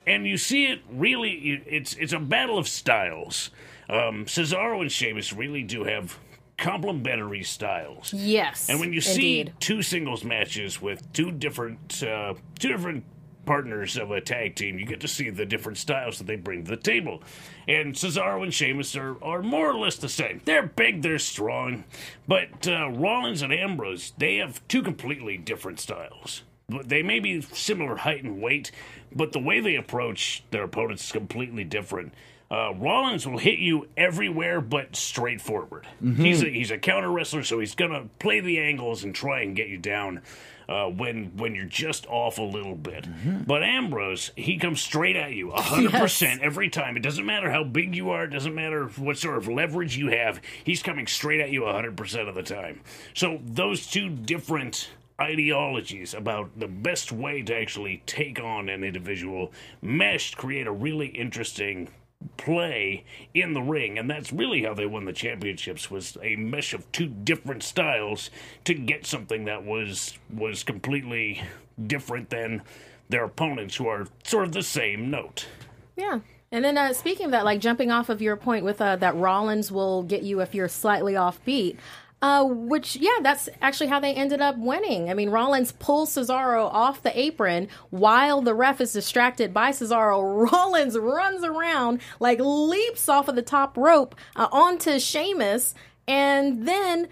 and you see it really. It's it's a battle of styles. Um, Cesaro and Sheamus really do have complementary styles. Yes. And when you see indeed. two singles matches with two different uh, two different partners of a tag team, you get to see the different styles that they bring to the table. And Cesaro and Sheamus are, are more or less the same. They're big, they're strong, but uh, Rollins and Ambrose they have two completely different styles. They may be similar height and weight, but the way they approach their opponents is completely different. Uh, Rollins will hit you everywhere but straightforward. He's a, he's a counter wrestler, so he's gonna play the angles and try and get you down uh, when when you're just off a little bit. But Ambrose, he comes straight at you, hundred percent every time. It doesn't matter how big you are. It doesn't matter what sort of leverage you have. He's coming straight at you hundred percent of the time. So those two different ideologies about the best way to actually take on an individual meshed create a really interesting play in the ring and that's really how they won the championships was a mesh of two different styles to get something that was was completely different than their opponents who are sort of the same note Yeah. And then uh, speaking of that, like jumping off of your point with uh, that Rollins will get you if you're slightly offbeat. Uh, which, yeah, that's actually how they ended up winning. I mean, Rollins pulls Cesaro off the apron while the ref is distracted by Cesaro. Rollins runs around, like leaps off of the top rope uh, onto Sheamus, and then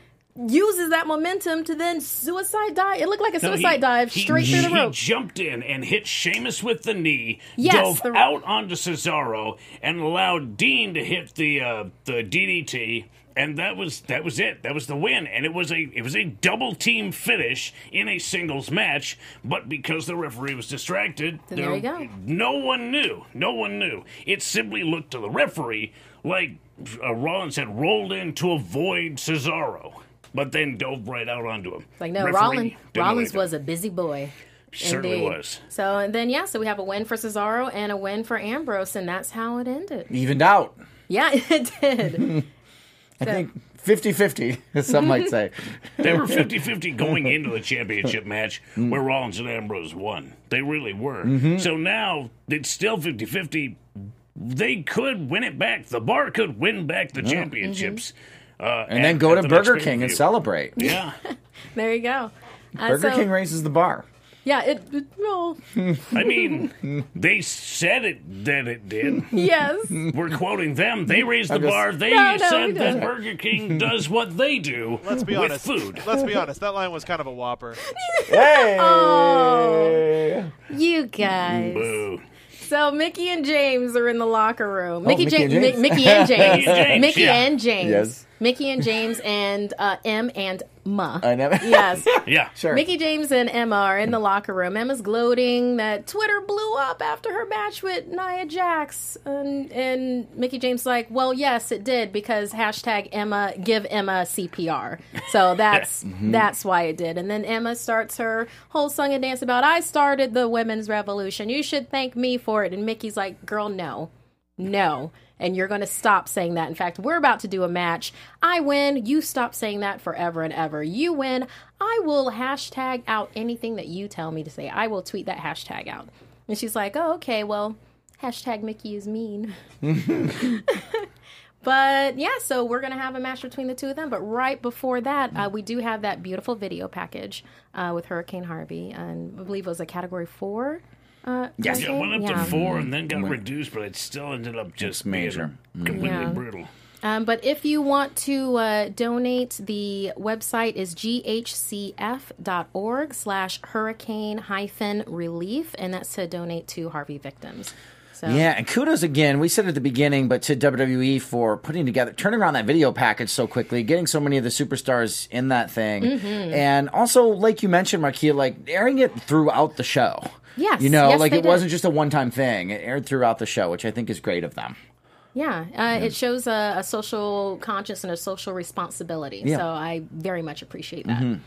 uses that momentum to then suicide dive. It looked like a No, suicide he- dive he- straight through the rope. he jumped in and hit Sheamus with the knee, Yes, dove the- out onto Cesaro, and allowed Dean to hit the uh, the DDT. And that was that was it. That was the win, and it was a it was a double team finish in a singles match. But because the referee was distracted, Then there you go. no one knew. No one knew. It simply looked to the referee like uh, Rollins had rolled in to avoid Cesaro, but then dove right out onto him. Like no, Referee Rollins. Rollins was a busy boy. that. certainly Indeed. was. So and then yeah, so we have a win for Cesaro and a win for Ambrose, and that's how it ended. Evened out. Yeah, it did. I think 50-50, as some might say. They were 50 50 going into the championship match where Rollins and Ambrose won. They really were. So now it's still 50 50. They could win it back. The bar could win back the championships. Uh, And then go to Burger King and celebrate. celebrate. Yeah. there you go. Uh, Burger so- King raises the bar. Yeah, it, it no. I mean, they said it that it did. Yes. We're quoting them. They raised the bar. They No, no, we said that don't. Burger King does what they do Let's be with honest. food. Let's be honest. That line was kind of a whopper. Hey! Oh. You guys. Boo. So Mickie and James are in the locker room. Mickie Ja- and James. Mi- Mickie and James. Mickie and James, Mickie yeah. and James. Yes. Mickie and James and uh, M and Ma. I never. Yes. Yeah. Sure. Mickie James and Emma are in the locker room. Emma's gloating that Twitter blew up after her match with Nia Jax. And, and Mickie James like, well, yes, it did because hashtag Emma give Emma CPR. So that's mm-hmm. that's why it did. And then Emma starts her whole song and dance about I started the women's revolution. You should thank me for it. And Mickie's like, girl, no, no. And you're going to stop saying that. In fact, we're about to do a match. I win. You stop saying that forever and ever. You win. I will hashtag out anything that you tell me to say. I will tweet that hashtag out. And she's like, oh, okay, well, hashtag Mickie is mean. But yeah, so we're gonna have a match between the two of them. But right before that, uh, we do have that beautiful video package uh, with Hurricane Harvey, and I believe it was a category four. Uh, Yes. Yeah, it went up yeah. to four and then got reduced, but it still ended up just major. being completely Yeah. brutal. Um, but if you want to uh, donate, the website is ghcf.org slash hurricane hyphen relief, and that's to donate to Harvey victims. So Yeah, and kudos again. We said at the beginning, but to WWE for putting together, turning around that video package so quickly, getting so many of the superstars in that thing, Mm-hmm. and also, like you mentioned, Markeia, like airing it throughout the show. Yes, you know, yes, like it did. wasn't just a one-time thing; it aired throughout the show, which I think is great of them. Yeah, uh, it shows a, a social conscience and a social responsibility. Yeah. So I very much appreciate that.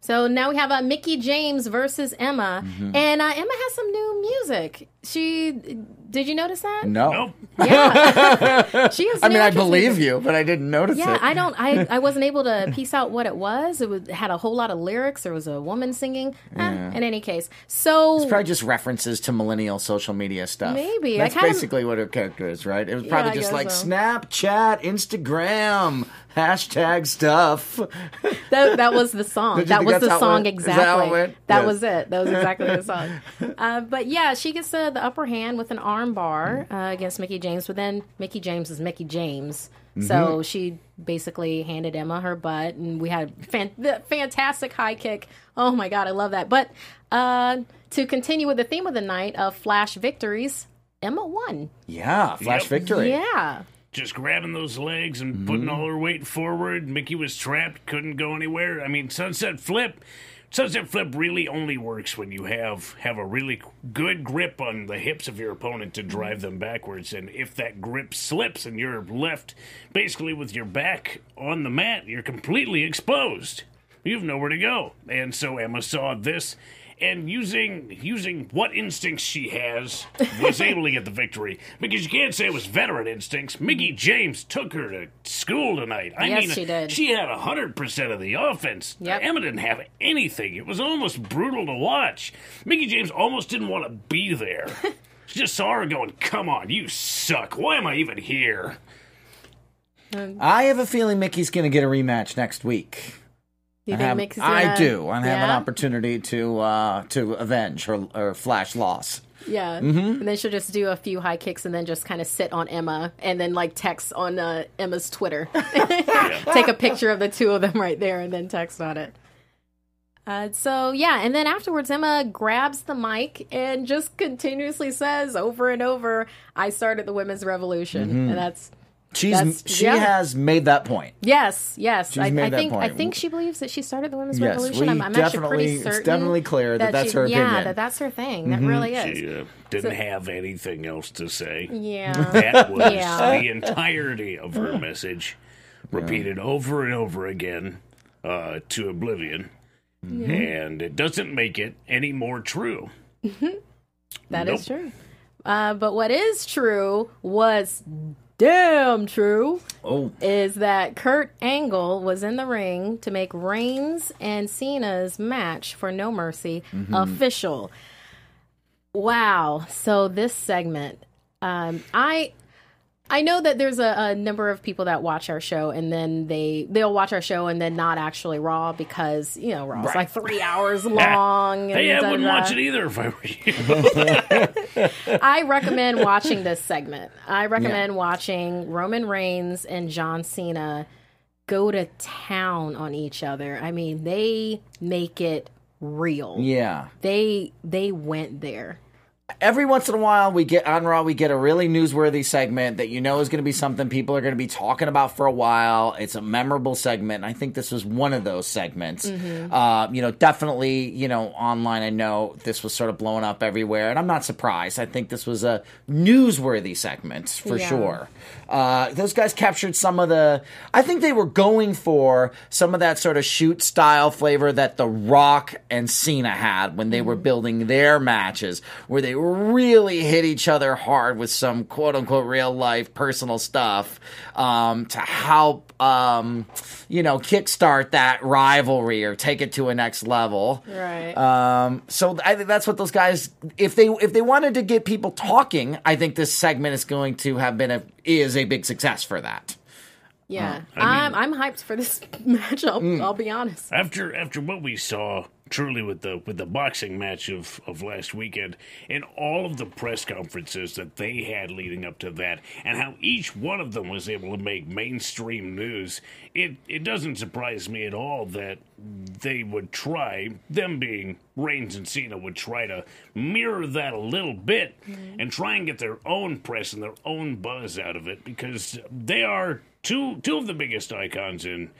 So now we have uh, Mickie James versus Emma, and uh, Emma has some new music. She did you notice that? No, Nope. Yeah, she has. I mean I believe music. you, but I didn't notice Yeah, it. I don't. I, I wasn't able to piece out what it was. It, was, had a whole lot of lyrics. There was a woman singing. Eh, in any case, so It's probably just references to millennial social media stuff. Maybe. That's kinda- basically what her character is, right? It was probably I just like so. Snapchat, Instagram, hashtag stuff. that, that was the song. That was the song went? Is that how exactly. it went? That Yes. was it. That was exactly the song. Uh, but yeah, she gets uh, the upper hand with an arm bar uh, against Mickie James. But then Mickie James is Mickie James, Mm-hmm. so she basically handed Emma her butt, and we had fan- the fantastic high kick. Oh my god, I love that. But uh, to continue with the theme of the night of Flash victories, Emma won. Yeah, flash Yep. victory. Yeah. Just grabbing those legs and Mm-hmm. putting all her weight forward. Mickie was trapped, couldn't go anywhere. I mean, Sunset Flip. Sunset Flip really only works when you have have a really good grip on the hips of your opponent to drive them backwards. And if that grip slips and you're left basically with your back on the mat, you're completely exposed. You've nowhere to go. And so Emma saw this and using using what instincts she has was able to get the victory. Because you can't say it was veteran instincts. Mickie james took her to school tonight. I Yes, mean she did. she had 100% of the offense. Yep. emma didn't have anything. It was almost brutal to watch. Mickie james almost didn't want to be there. She just saw her going come on you suck. Why am i even here? I have a feeling Mickie's going to get a rematch next week. You I, think have- I do. I have an opportunity to uh, to avenge her, her flash loss. Yeah. Mm-hmm. And then she'll just do a few high kicks and then just kind of sit on Emma and then like text on uh, Emma's Twitter. Take a picture of the two of them right there and then text on it. Uh, so yeah, and then afterwards, Emma grabs the mic and just continuously says over and over, "I started the women's revolution," Mm-hmm. and that's She's That's- she yeah. has made that point. yes, yes. I, made I that think I think she believes that she started the women's Yes, revolution. we I'm, I'm actually definitely- pretty it's definitely clear that that's she- her Yeah, opinion. Mm-hmm. that that's her thing. That really is. She uh, didn't have anything else to say. Yeah. That was Yeah. the entirety of her message, repeated over and over again uh, to oblivion. And it doesn't make it any more true. That is Nope. true. Uh, but what is true was damn true Oh, is that Kurt Angle was in the ring to make Reigns and Cena's match for No Mercy official. Wow. So this segment, um, I I know that there's a, a number of people that watch our show and then they they'll watch our show and then not actually Raw because you know Raw's Right. like three hours long. Hey, and I wouldn't watch it either if I were you. I recommend watching this segment. I recommend watching Roman Reigns and John Cena go to town on each other. I mean, they make it real. yeah. They they went there. Every once in a while, we get on Raw. We get a really newsworthy segment that you know is going to be something people are going to be talking about for a while. It's a memorable segment. And I think this was one of those segments. Uh, you know, definitely. You know, online. I know this was sort of blowing up everywhere, and I'm not surprised. I think this was a newsworthy segment for Yeah. sure. Uh, those guys captured some of the. I think they were going for some of that sort of shoot style flavor that The Rock and Cena had when they were building their matches, where they really hit each other hard with some quote unquote real life personal stuff um, to help, um, you know, kickstart that rivalry or take it to a next level. Right. Um, so I think that's what those guys. If they if they wanted to get people talking, I think this segment is going to have been a is a big success for that. yeah. I mean- I'm I'm hyped for this match. I'll, Mm. I'll be honest. after after what we saw truly with the with the boxing match of of last weekend and all of the press conferences that they had leading up to that and how each one of them was able to make mainstream news it it doesn't surprise me at all that they would try them being Reigns and Cena would try to mirror that a little bit mm-hmm. and try and get their own press and their own buzz out of it because they are two two of the biggest icons in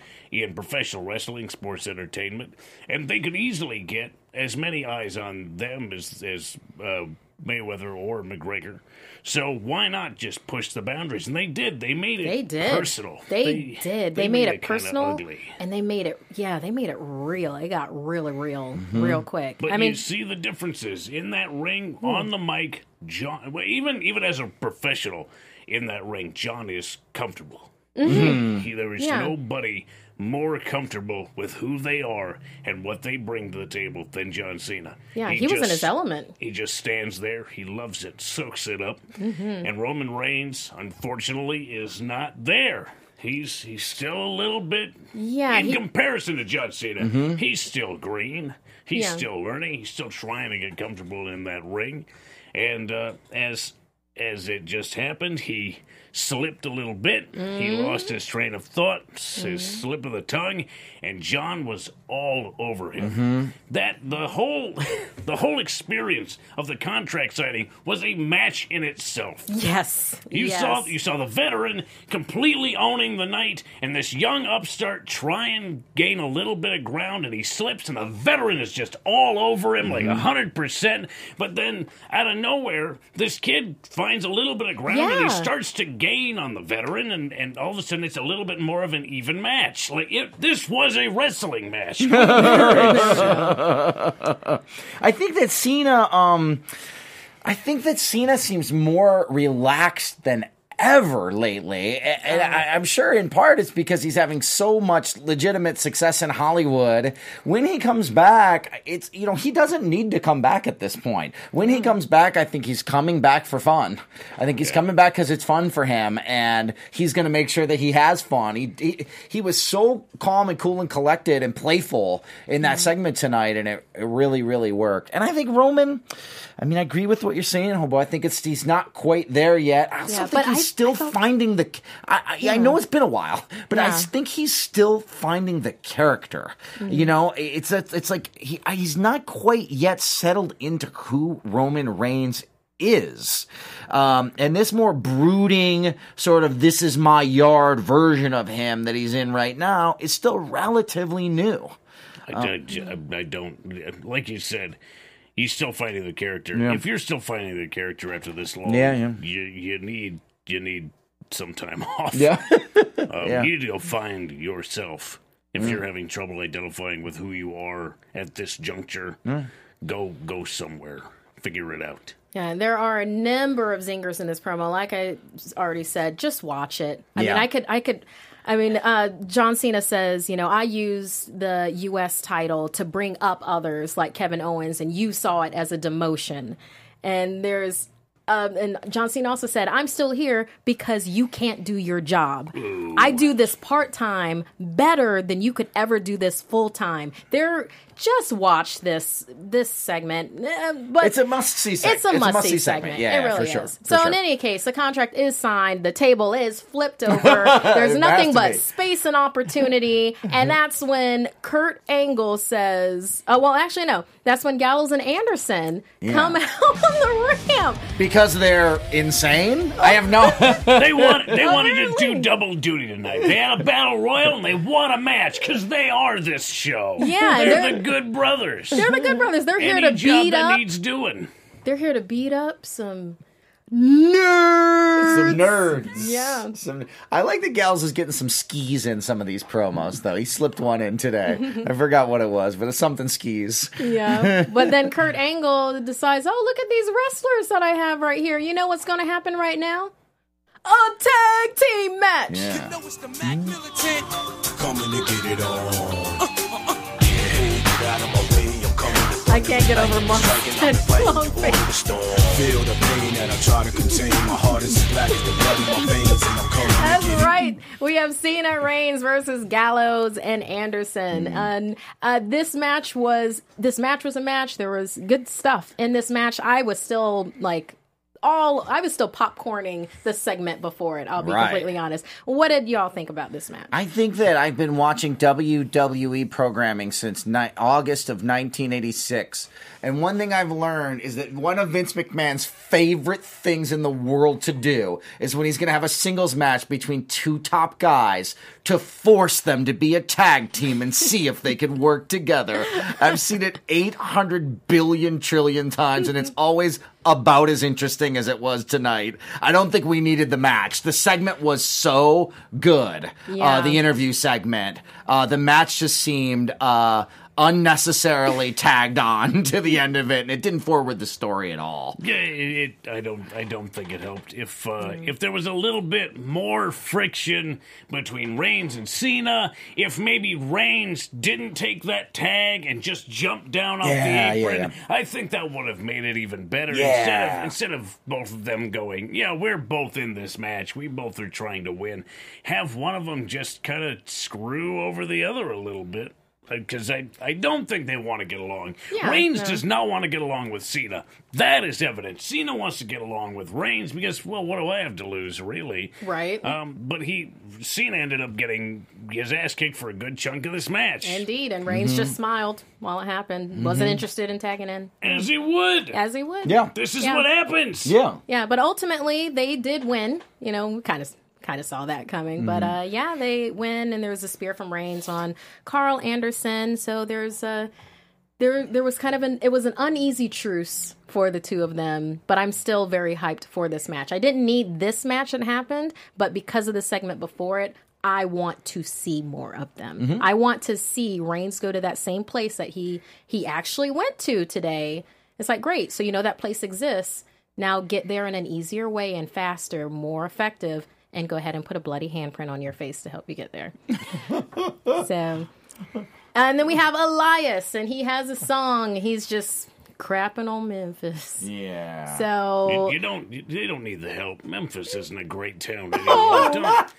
in professional wrestling, sports entertainment, and they could easily get as many eyes on them as as uh, Mayweather or McGregor. So why not just push the boundaries? And they did. They made it They did. personal. They, did. They, made, it personal, and they made it. Yeah, they made it real. It got really real, real quick. But I mean, you see the differences in that ring on the mic. John, well, even even as a professional in that ring, John is comfortable. He, there is Mm-hmm. Yeah. nobody more comfortable with who they are and what they bring to the table than John Cena. yeah, he, was in his element. He just stands there. He loves it, soaks it up. Mm-hmm. And Roman Reigns, unfortunately, is not there. He's he's still a little bit Yeah, in he- comparison to John Cena. He's still green. He's Yeah. still learning. He's still trying to get comfortable in that ring. And uh, as as it just happened, he slipped a little bit. He Mm-hmm. lost his train of thought, his mm-hmm. slip of the tongue, and John was all over him. Mm-hmm. That the whole the whole experience of the contract signing was a match in itself. Yes, You yes. saw you saw the veteran completely owning the night, and this young upstart try and gain a little bit of ground, and he slips, and the veteran is just all over him like mm-hmm. a hundred percent. But then out of nowhere, this kid finds a little bit of ground, and he starts to gain on the veteran, and, and all of a sudden it's a little bit more of an even match. Like it, this was a wrestling match. I think that Cena, um, I think that Cena seems more relaxed than ever lately. And uh-huh. I, I'm sure in part it's because he's having so much legitimate success in Hollywood. When he comes back, it's, you know, he doesn't need to come back at this point. When he mm-hmm. comes back, I think he's coming back for fun. I think he's coming back because it's fun for him and he's going to make sure that he has fun. He, he, he was so calm and cool and collected and playful in that mm-hmm. segment tonight and it, it really, really worked. And I think Roman, I mean, I agree with what you're saying, Hobo. I think it's he's not quite there yet. I also Yeah, think but he's still I thought- finding the. I, I, I know it's been a while, but I think he's still finding the character. Mm-hmm. You know, it's a, it's like he he's not quite yet settled into who Roman Reigns is. Um, and this more brooding sort of this is my yard version of him that he's in right now is still relatively new. I, I- I don't like you said. He's still finding the character. Yeah. If you're still finding the character after this long, Yeah, yeah. you you need you need some time off. Yeah. Um, Yeah. Mm. You need to go find yourself. If you're having trouble identifying with who you are at this juncture, Mm. go go somewhere, figure it out. Yeah, and there are a number of zingers in this promo. Like I already said, just watch it. I Yeah. mean, I could, I could. I mean, uh, John Cena says, you know, I use the U.S. title to bring up others like Kevin Owens, and you saw it as a demotion. And there's, um, and John Cena also said, I'm still here because you can't do your job. I do this part time better than you could ever do this full time. They're just watch this this segment, eh, but It's a must see segment. it's a must see segment. Yeah, it really for sure. is. for So sure. in any case, the contract is signed. The table is flipped over. There's nothing but be. space and opportunity, and that's when Kurt Angle says, "Oh well, actually no. That's when Gallows and Anderson come out on the ramp. because they're insane. I have no. They want they wanted to do double duty tonight. They had a battle royal and they won a match because they are this show. Yeah, they're, they're- the good brothers. They're the Good Brothers. They're here Any to job beat that up. needs doing. They're here to beat up some nerds. some nerds. Yeah. Some, I like that Gals is getting some skis in some of these promos, though. He slipped one in today. I forgot what it was, but it's something skis. Yeah. But then Kurt Angle decides, oh, look at these wrestlers that I have right here. You know what's going to happen right now? A tag team match. Yeah. know it's the Mac hmm? Militant. Coming to get it on. Get out of my I can't get over Mark's long face. Feel the pain that I try to contain. My heart is as black as the blood in my veins, and I'm coming That's to get it right. We have Cena Reigns versus Gallows and Anderson, and uh, this match was this match was a match. There was good stuff in this match. I was still like all I was still popcorning the segment before it. I'll be Right. completely honest. What did y'all think about this match? I think that I've been watching WWE programming since ni- August of 1986. And one thing I've learned is that one of Vince McMahon's favorite things in the world to do is when he's going to have a singles match between two top guys to force them to be a tag team and see if they can work together. I've seen it 800 billion trillion times and it's always about as interesting as it was tonight. I don't think we needed the match. The segment was so good. Yeah. Uh, the interview segment. Uh, the match just seemed uh, unnecessarily tagged on to the end of it, and it didn't forward the story at all. Yeah, it, it, I don't. I don't think it helped. If uh, if there was a little bit more friction between Reigns and Cena, if maybe Reigns didn't take that tag and just jumped down off Yeah, the yeah, apron, yeah. I think that would have made it even better. Instead of instead of both of them going, yeah, we're both in this match. We both are trying to win. Have one of them just kind of screw over the other a little bit. Because I, I don't think they want to get along. Yeah, Reigns no. does not want to get along with Cena. That is evident. Cena wants to get along with Reigns because, well, what do I have to lose, really? Right. Um, but he, Cena ended up getting his ass kicked for a good chunk of this match. Indeed, and Reigns Mm-hmm. just smiled while it happened. Wasn't interested in tagging in, As he would. as he would. Yeah. This is Yeah. what happens. Yeah. Yeah, but ultimately they did win. You know, kind of kind of saw that coming. But Mm-hmm. uh, yeah, they win, and there was a spear from Reigns on Karl Anderson. So there's a there there was kind of an it was an uneasy truce for the two of them. But I'm still very hyped for this match. I didn't need this match that happened, but because of the segment before it. I want to see more of them. Mm-hmm. I want to see Reigns go to that same place that he he actually went to today. It's like great. So you know that place exists Now get there in an easier way and faster, more effective, and go ahead and put a bloody handprint on your face to help you get there. so, and then we have Elias, and he has a song. He's just crapping on Memphis. Yeah. So You, you don't. You, they don't need the help. Memphis isn't a great town anymore.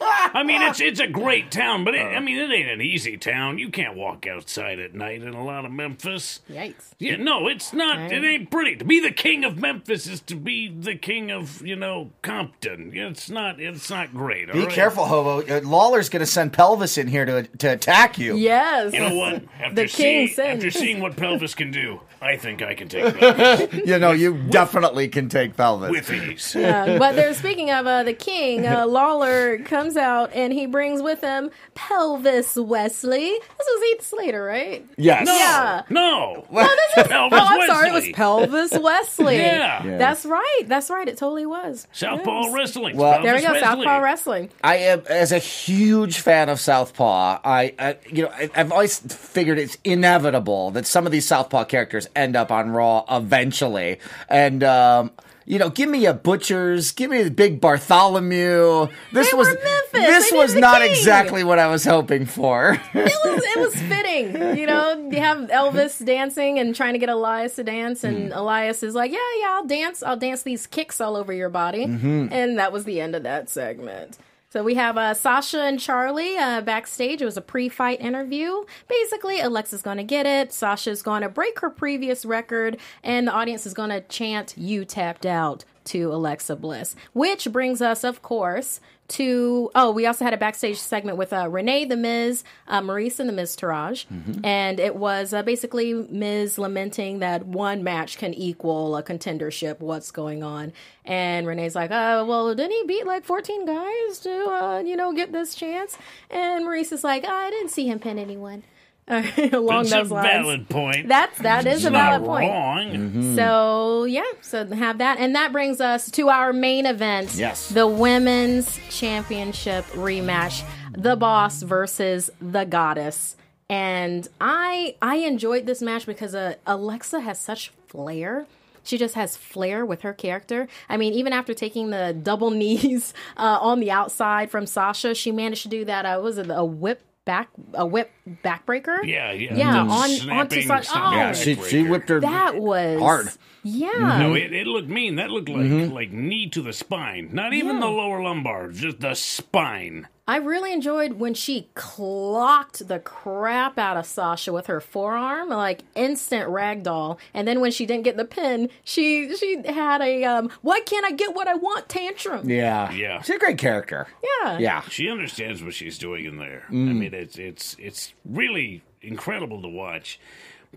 I mean, it's it's a great town, but it, I mean, it ain't an easy town. You can't walk outside at night in a lot of Memphis. yikes. Yeah, no, it's not. It ain't pretty. To be the king of Memphis is to be the king of you know Compton. It's not. It's not great. Be all right? careful, hobo. Uh, Lawler's going to send Pelvis in here to to attack you. Yes. You know what? After The king seeing after seeing what Pelvis can do, I think I can take Pelvis You know, you definitely can take Pelvis. with ease. Uh, but they're speaking of uh, the king. Uh, Lawler comes out and he brings with him Pelvis Wesley. This was Heath Slater, right? yes. No, Yeah. no. Oh, Pelvis I'm sorry, it was Pelvis Wesley. Yeah. Yeah. That's right. That's right. It totally was. Southpaw Yes. wrestling. Well- There we go. Wesley. Southpaw Wrestling. I am as a huge fan of Southpaw. I, I you know, I, I've always figured it's inevitable that some of these Southpaw characters end up on Raw eventually, and um, you know, give me a butchers, give me a big Bartholomew. This They was this They was not king. exactly what I was hoping for. It was it was fitting, you know. You have Elvis dancing and trying to get Elias to dance, and Elias is like, "Yeah, yeah, I'll dance. I'll dance these kicks all over your body," and that was the end of that segment. So we have uh, Sasha and Charly uh, backstage. It was a pre-fight interview. Basically, Alexa's going to get it. Sasha's going to break her previous record, and the audience is going to chant "You tapped out" to Alexa Bliss, which brings us, of course, to oh, we also had a backstage segment with uh, Renee the Miz, uh, Maryse and the Miztourage, and it was uh, basically Miz lamenting that one match can equal a contendership. What's going on? And Renee's like, uh, well, didn't he beat like fourteen guys to uh, you know get this chance? And Maryse is like, I didn't see him pin anyone. Along It's those a lines. valid point. That's that is It's a not valid point. wrong. So yeah, so have that, and that brings us to our main event. Yes. the women's championship rematch: the Boss versus the Goddess. And I I enjoyed this match because uh, Alexa has such flair. She just has flair with her character. I mean, even after taking the double knees uh, on the outside from Sasha, she managed to do that. Uh, was it a whip back, a whip backbreaker? Yeah, yeah. Yeah, on- onto snapping, side- oh. yeah, she she whipped her That was hard. Yeah. No, it, it looked mean. That looked like Mm-hmm. like knee to the spine. Not even Yeah. the lower lumbar, just the spine. I really enjoyed when she clocked the crap out of Sasha with her forearm, like instant ragdoll. And then when she didn't get the pin, she she had a um, "Why can't I get what I want?" tantrum. Yeah, Yeah. She's a great character. Yeah. Yeah, She understands what she's doing in there. I Mm. mean, it's it's it's really incredible to watch.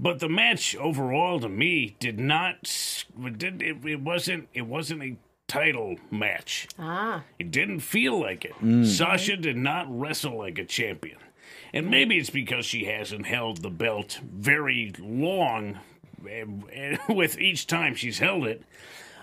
But the match overall, to me, did not. did, it, it wasn't. It wasn't a title match. Ah, It didn't feel like it. Sasha did not wrestle like a champion. And maybe it's because she hasn't held the belt very long and- and with each time she's held it.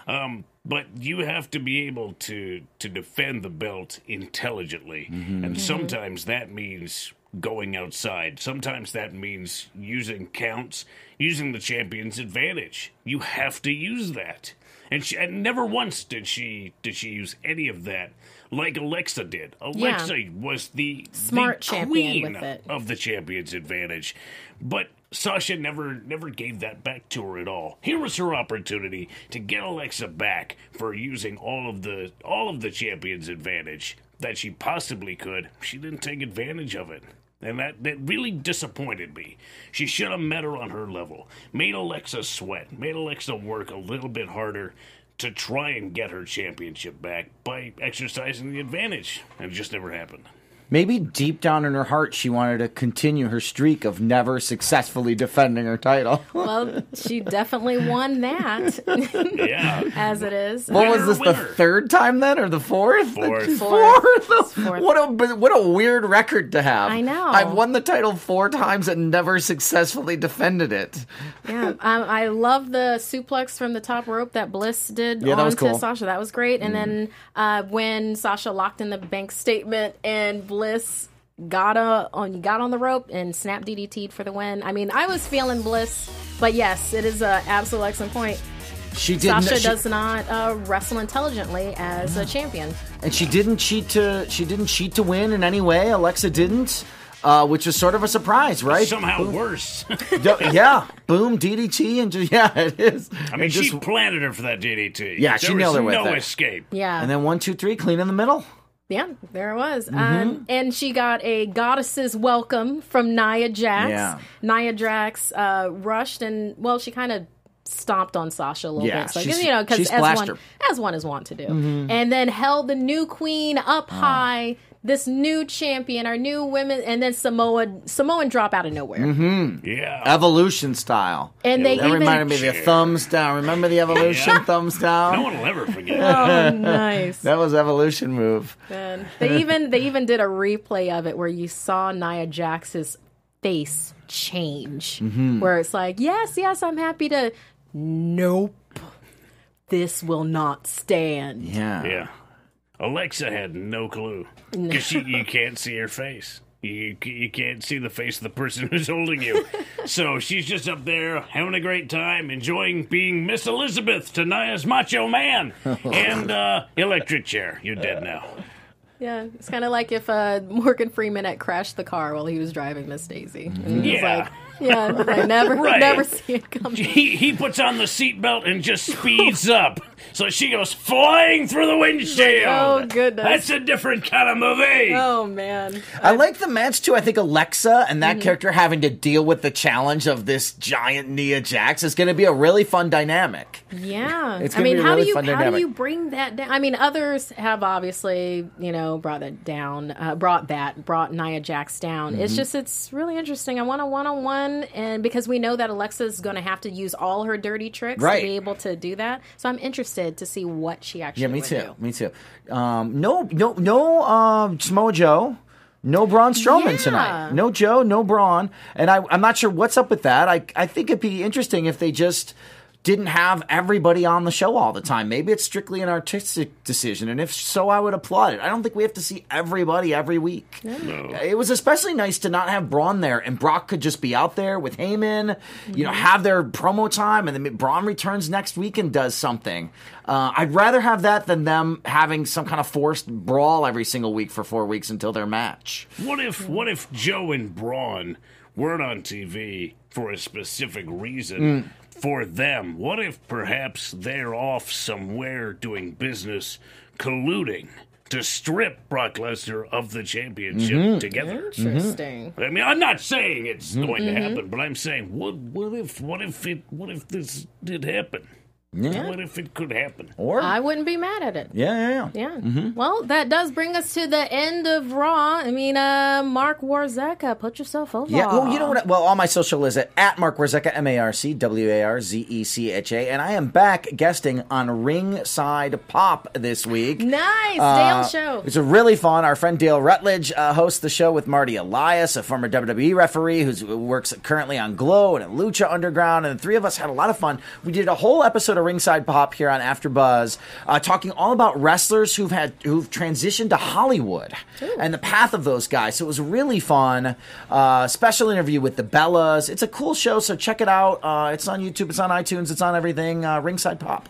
Um, but you have to be able to, to defend the belt intelligently. And sometimes that means going outside. Sometimes that means using counts, using the champion's advantage. You have to use that. And, she, and never once did she did she use any of that like Alexa did. Alexa was the Smart the champion queen with it. of the champion's advantage. But Sasha never never gave that back to her at all. Here was her opportunity to get Alexa back for using all of the all of the champion's advantage that she possibly could. She didn't take advantage of it. And that, that really disappointed me. She should have met her on her level. Made Alexa sweat. Made Alexa work a little bit harder to try and get her championship back by exercising the advantage. And it just never happened. Maybe deep down in her heart, she wanted to continue her streak of never successfully defending her title. well, she definitely won that Yeah. as it is. What was Winner, this? The third time then, or the fourth? Fourth. Fourth. Fourth. What a what a weird record to have. I know. I've won the title four times and never successfully defended it. Yeah, um, I love the suplex from the top rope that Bliss did Yeah, that was onto cool. Sasha. That was great. And then uh, when Sasha locked in the bank statement and Bliss got a, on got on the rope and snap DDT'd for the win. I mean, I was feeling Bliss, but yes, it is an absolute excellent point. She didn't- Sasha she- does not uh, wrestle intelligently as a champion. and she didn't cheat to she didn't cheat to win in any way. Alexa didn't, uh, which is sort of a surprise, right? Somehow worse. D- yeah, boom, DDT, and just yeah, it is. I mean, And she just- planted her for that DDT. Yeah, there she was nailed her with no it. escape. Yeah. and then one, two, three, clean in the middle. Yeah, there it was. Mm-hmm. Um, and she got a goddess's welcome from Nia Jax. Yeah. Nia Jax uh, rushed and, well, she kind of stomped on Sasha a little Yeah, bit. You know, because as one, her. Mm-hmm. as one is wont to do. And then held the new queen up Oh. high. This new champion, our new women, and then Samoa Samoan drop out of nowhere. Mm-hmm. Yeah. Evolution style. And they That even reminded me of the thumbs down. Remember the evolution thumbs down? no one will ever forget. Oh, nice. That was evolution move. And they even they even did a replay of it where you saw Nia Jax's face change, Mm-hmm. where it's like, yes, yes, I'm happy to. Nope, this will not stand. Yeah. Yeah. Alexa had no clue because she you can't see her face. You, you can't see the face of the person who's holding you. so she's just up there having a great time, enjoying being Miss Elizabeth to Nia's Macho Man. And uh, electric chair. You're dead now. Yeah, it's kind of like if uh, Morgan Freeman had crashed the car while he was driving Miss Daisy. And he was Yeah. like, yeah, I never, Right. never see it coming. He, he puts on the seatbelt and just speeds up. So she goes flying through the windshield. Oh, goodness. That's a different kind of movie. Oh man, I like the match too. I think Alexa and that character having to deal with the challenge of this giant Nia Jax is going to be a really fun dynamic. Yeah, It's I gonna mean, be a how really do you fun how do dynamic. you bring that down? I mean, others have obviously you know brought it down, uh, brought that, brought Nia Jax down. Mm-hmm. It's just it's really interesting. I want a one on one, and because we know that Alexa's going to have to use all her dirty tricks Right. to be able to do that, so I'm interested to see what she actually. Yeah, me too. do. Me too. Um, no, no, no. Um, Samoa Joe. No Braun Strowman Yeah. tonight. No Joe. No Braun. And I, I'm not sure what's up with that. I, I think it'd be interesting if they just didn't have everybody on the show all the time. Maybe it's strictly an artistic decision, and if so, I would applaud it. I don't think we have to see everybody every week. It was especially nice to not have Braun there, and Brock could just be out there with Heyman, you know, have their promo time, and then Braun returns next week and does something. Uh, I'd rather have that than them having some kind of forced brawl every single week for four weeks until their match. What if what if Joe and Braun weren't on TV for a specific reason for them? What if perhaps they're off somewhere doing business, colluding to strip Brock Lesnar of the championship mm-hmm. together? Interesting. Mm-hmm. I mean, I'm not saying it's going to mm-hmm. happen, but I'm saying what what if what if it what if this did happen? What if it could happen? Or I wouldn't be mad at it. yeah, yeah, yeah. Yeah. Mm-hmm. Well, that does bring us to the end of Raw. I mean, uh, Marc Warzecha, put yourself over. Yeah, well, you know what? Well, all my social is at, at Marc Warzecha, M A R C W A R Z E C H A, and I am back guesting on Ringside Pop this week. Nice, Uh, Dale show. It's a really fun. Our friend Dale Rutledge uh, hosts the show with Marty Elias, a former WWE referee who works currently on Glow and at Lucha Underground. And the three of us had a lot of fun. We did a whole episode of Ringside Pop here on AfterBuzz, uh, talking all about wrestlers who've had who've transitioned to Hollywood and the path of those guys. So it was really fun. Uh, special interview with the Bellas. It's a cool show, so check it out. Uh, it's on YouTube. It's on iTunes. It's on everything. Uh, Ringside Pop.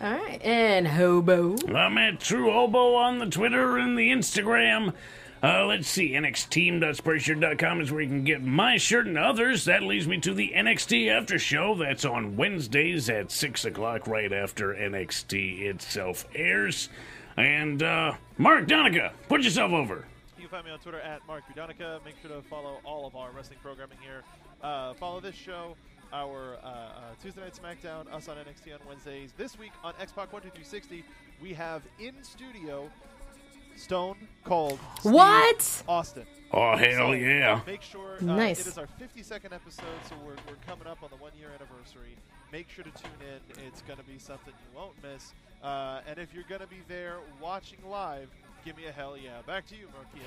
All right, and Hobo. I'm at True Hobo on the Twitter and the Instagram. Uh, let's see, NXTeam.spreadshirt.com is where you can get my shirt and others. That leads me to the NXT After Show. That's on Wednesdays at 6 o'clock, right after NXT itself airs. And, uh, Mark Donica, put yourself over. You can find me on Twitter at Mark Budonica. Make sure to follow all of our wrestling programming here. Uh, follow this show, our uh, uh, Tuesday Night SmackDown, us on NXT on Wednesdays. This week on Xbox 12360, we have in studio Stone Cold Steve What? Austin. Oh, hell So, yeah. Make sure uh, Nice. it is our 52nd episode, so we're, we're coming up on the one year anniversary. Make sure to tune in. It's going to be something you won't miss. Uh, and if you're going to be there watching live, give me a hell yeah. Back to you,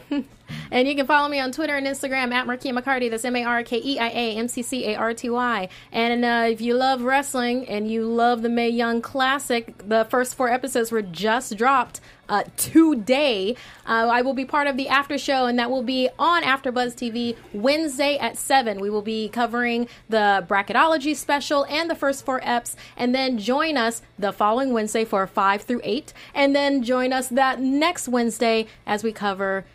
Markeia. And you can follow me on Twitter and Instagram at Markeia McCarty. That's M A R K E I A M C C A R T Y. And uh, if you love wrestling and you love the Mae Young Classic, the first four episodes were just dropped uh, today. Uh, I will be part of the after show, and that will be on AfterBuzz TV Wednesday at seven. We will be covering the bracketology special and the first four eps, and then join us the following Wednesday for five through eight, and then join us that next Wednesday as we cover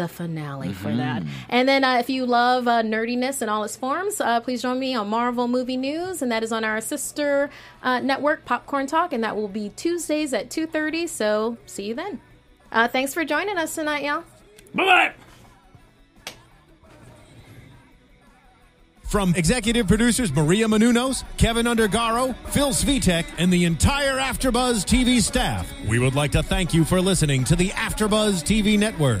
the finale for that. And then uh, if you love uh, nerdiness in all its forms, uh, please join me on Marvel Movie News, and that is on our sister uh, network, Popcorn Talk, and that will be Tuesdays at 2.30, so see you then. Uh, thanks for joining us tonight, y'all. Bye bye. From executive producers Maria Menounos, Kevin Undergaro, Phil Svitek, and the entire AfterBuzz TV staff, we would like to thank you for listening to the AfterBuzz TV network.